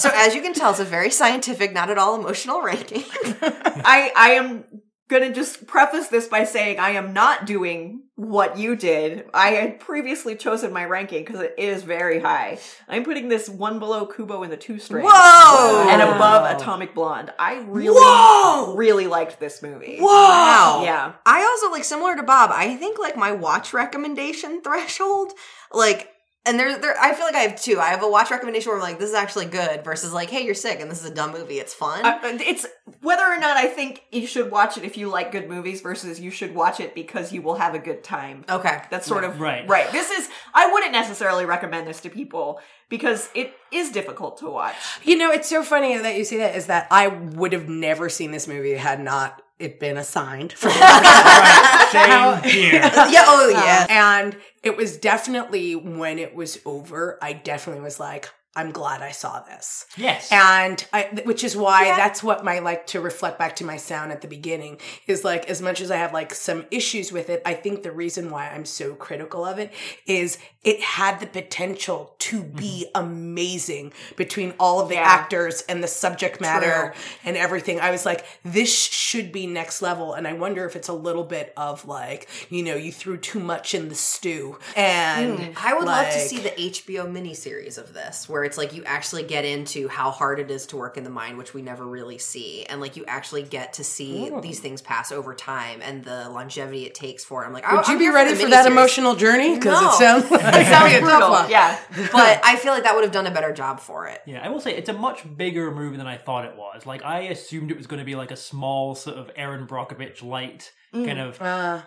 so as you can tell, it's a very scientific, not at all emotional ranking. I I am gonna just preface this by saying I am not doing what you did. I had previously chosen my ranking because it is very high. I'm putting this one below Kubo in the two string. Whoa! And above Atomic Blonde. I really, Whoa! really liked this movie. Wow. Yeah. I also like similar to Bob. I think like my watch recommendation threshold, like, and there, there. I feel like I have two. I have a watch recommendation where I'm like, this is actually good, versus like, hey, you're sick and this is a dumb movie. It's fun. Uh, it's whether or not I think you should watch it if you like good movies versus you should watch it because you will have a good time. okay, That's sort of Right. Right. This is I wouldn't necessarily recommend this to people because it is difficult to watch. You know, it's so funny that you say that. Is that I would have never seen this movie had not it been assigned for Right, same here. yeah. Oh yeah. Uh-huh. And it was definitely when it was over, I definitely was like, I'm glad I saw this. Yes. And I, which is why that's what my like to reflect back to my sound at the beginning is like, as much as I have like some issues with it, I think the reason why I'm so critical of it is it had the potential to mm-hmm. be amazing between all of the Yeah. actors and the subject matter and everything. I was like, this should be next level. And I wonder if it's a little bit of like, you know, you threw too much in the stew. And hmm. I would love to see the HBO miniseries of this, where it's like you actually get into how hard it is to work in the mind, which we never really see, and like you actually get to see oh. these things pass over time and the longevity it takes for it. I'm like, Would oh, I'm you be ready the for that emotional journey? Because No. it sounds like It sounds tough brutal. one. Yeah. But I feel like that would have done a better job for it. Yeah, I will say it's a much bigger movie than I thought it was. Like I assumed it was going to be like a small sort of Erin Brockovich light kind of.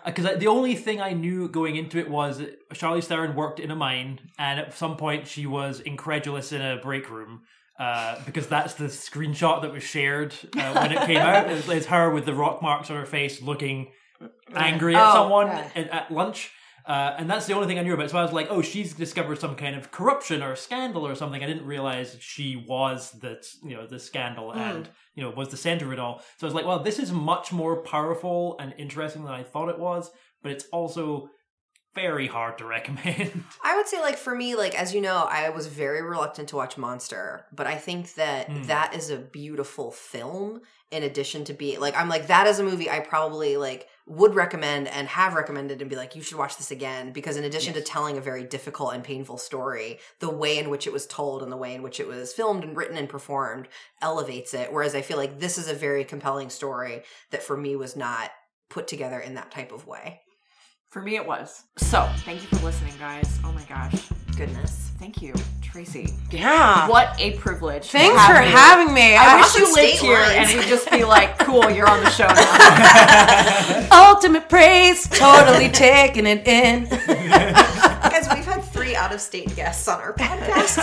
Because the only thing I knew going into it was that Charlize Theron worked in a mine, and at some point she was incredulous in a break room. Uh, because that's the screenshot that was shared uh, when it came out. It's, it's her with the rock marks on her face, looking angry at Oh, someone yeah. at, at lunch. Uh, and that's the only thing I knew about. So I was like, oh, she's discovered some kind of corruption or scandal or something. I didn't realize she was the you know the scandal and you know was the center of it all. So I was like, well, this is much more powerful and interesting than I thought it was. But it's also very hard to recommend. I would say, like, for me, like, as you know, I was very reluctant to watch Monster, but I think that Hmm. that is a beautiful film in addition to being, like, I'm like, that is a movie I probably, like, would recommend and have recommended and be like, you should watch this again because in addition to telling a very difficult and painful story, the way in which it was told and the way in which it was filmed and written and performed elevates it. Whereas I feel like this is a very compelling story that for me was not put together in that type of way. For me, it was. So, thank you for listening, guys. Oh my gosh. Goodness. Thank you, Tracy. Yeah. What a privilege. Thanks for you. having me. I I wish you lived here lines. and we'd just be like, cool, you're on the show now. ultimate praise, totally taking it in. Guys, we've had three out of state guests on our podcast.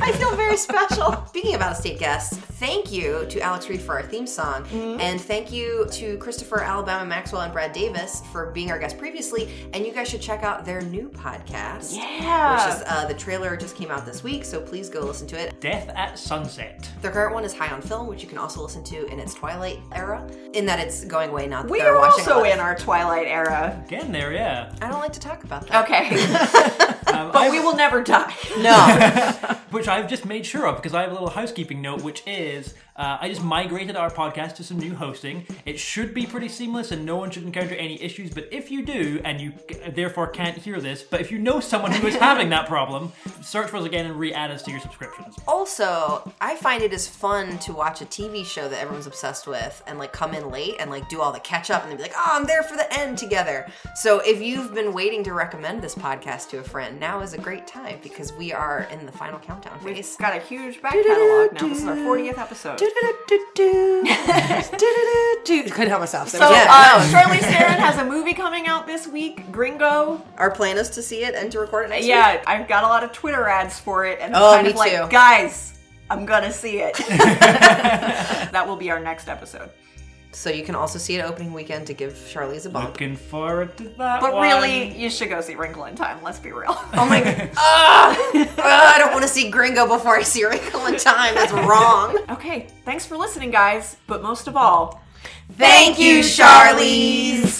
I feel very special. Speaking of out of state guests, thank you to Alex Reed for our theme song. And thank you to Christopher Alabama Maxwell and Brad Davis for being our guest previously. And you guys should check out their new podcast. Yeah. Which is uh, the trailer just came out this week, so please go listen to it. Death at Sunset. Their current one is High on Film, which you can also listen to in its Twilight era, in that it's going away now. that we they're watching a also lot in our Twilight era. Again, there, yeah. I don't like to talk about that. Okay. Um, but I've- we will never die. No. which I've just made sure of because I have a little housekeeping note, which is is uh, I just migrated our podcast to some new hosting. It should be pretty seamless and no one should encounter any issues. But if you do, and you therefore can't hear this, but if you know someone who is having that problem, search for us again and re-add us to your subscriptions. Also, I find it is fun to watch a TV show that everyone's obsessed with and like come in late and like do all the catch up and then be like, oh, I'm there for the end together. So if you've been waiting to recommend this podcast to a friend, now is a great time because we are in the final countdown We've phase. got a huge back catalog now. This is our 40th episode. Couldn't help myself. So, Yeah. uh, Charlize Theron has a movie coming out this week, Gringo. Our plan is to see it and to record it next week. Yeah, I've got a lot of Twitter ads for it, and Oh, kind me of like, too. guys, I'm gonna see it. that will be our next episode. So you can also see it opening weekend to give Charlize a bump. Looking forward to that. But one. really, you should go see Wrinkle in Time. Let's be real. Oh my god. Ah! Ah, I don't want to see Gringo before I see Wrinkle in Time. That's wrong. okay, thanks for listening, guys. But most of all, Thank you, Charlize.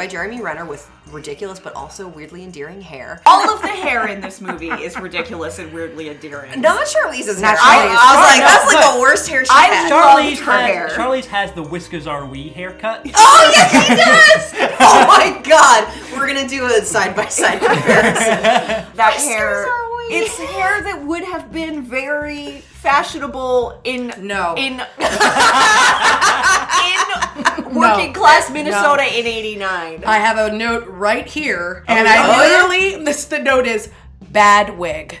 By Jeremy Renner with ridiculous but also weirdly endearing hair. all of the hair in this movie is ridiculous and weirdly endearing. Not Charlize's Not hair. I, Charlize. I was like, No, that's like the worst hair she's I had. Charlize her has, hair. Charlize has the whiskers are we haircut. Oh yes, he does. oh my god, we're gonna do a side by side comparison. that Whiskers hair are it's hair that would have been very fashionable in No. in in working class Minnesota in 89. I have a note right here, oh, and yeah? I literally this the note is bad wig.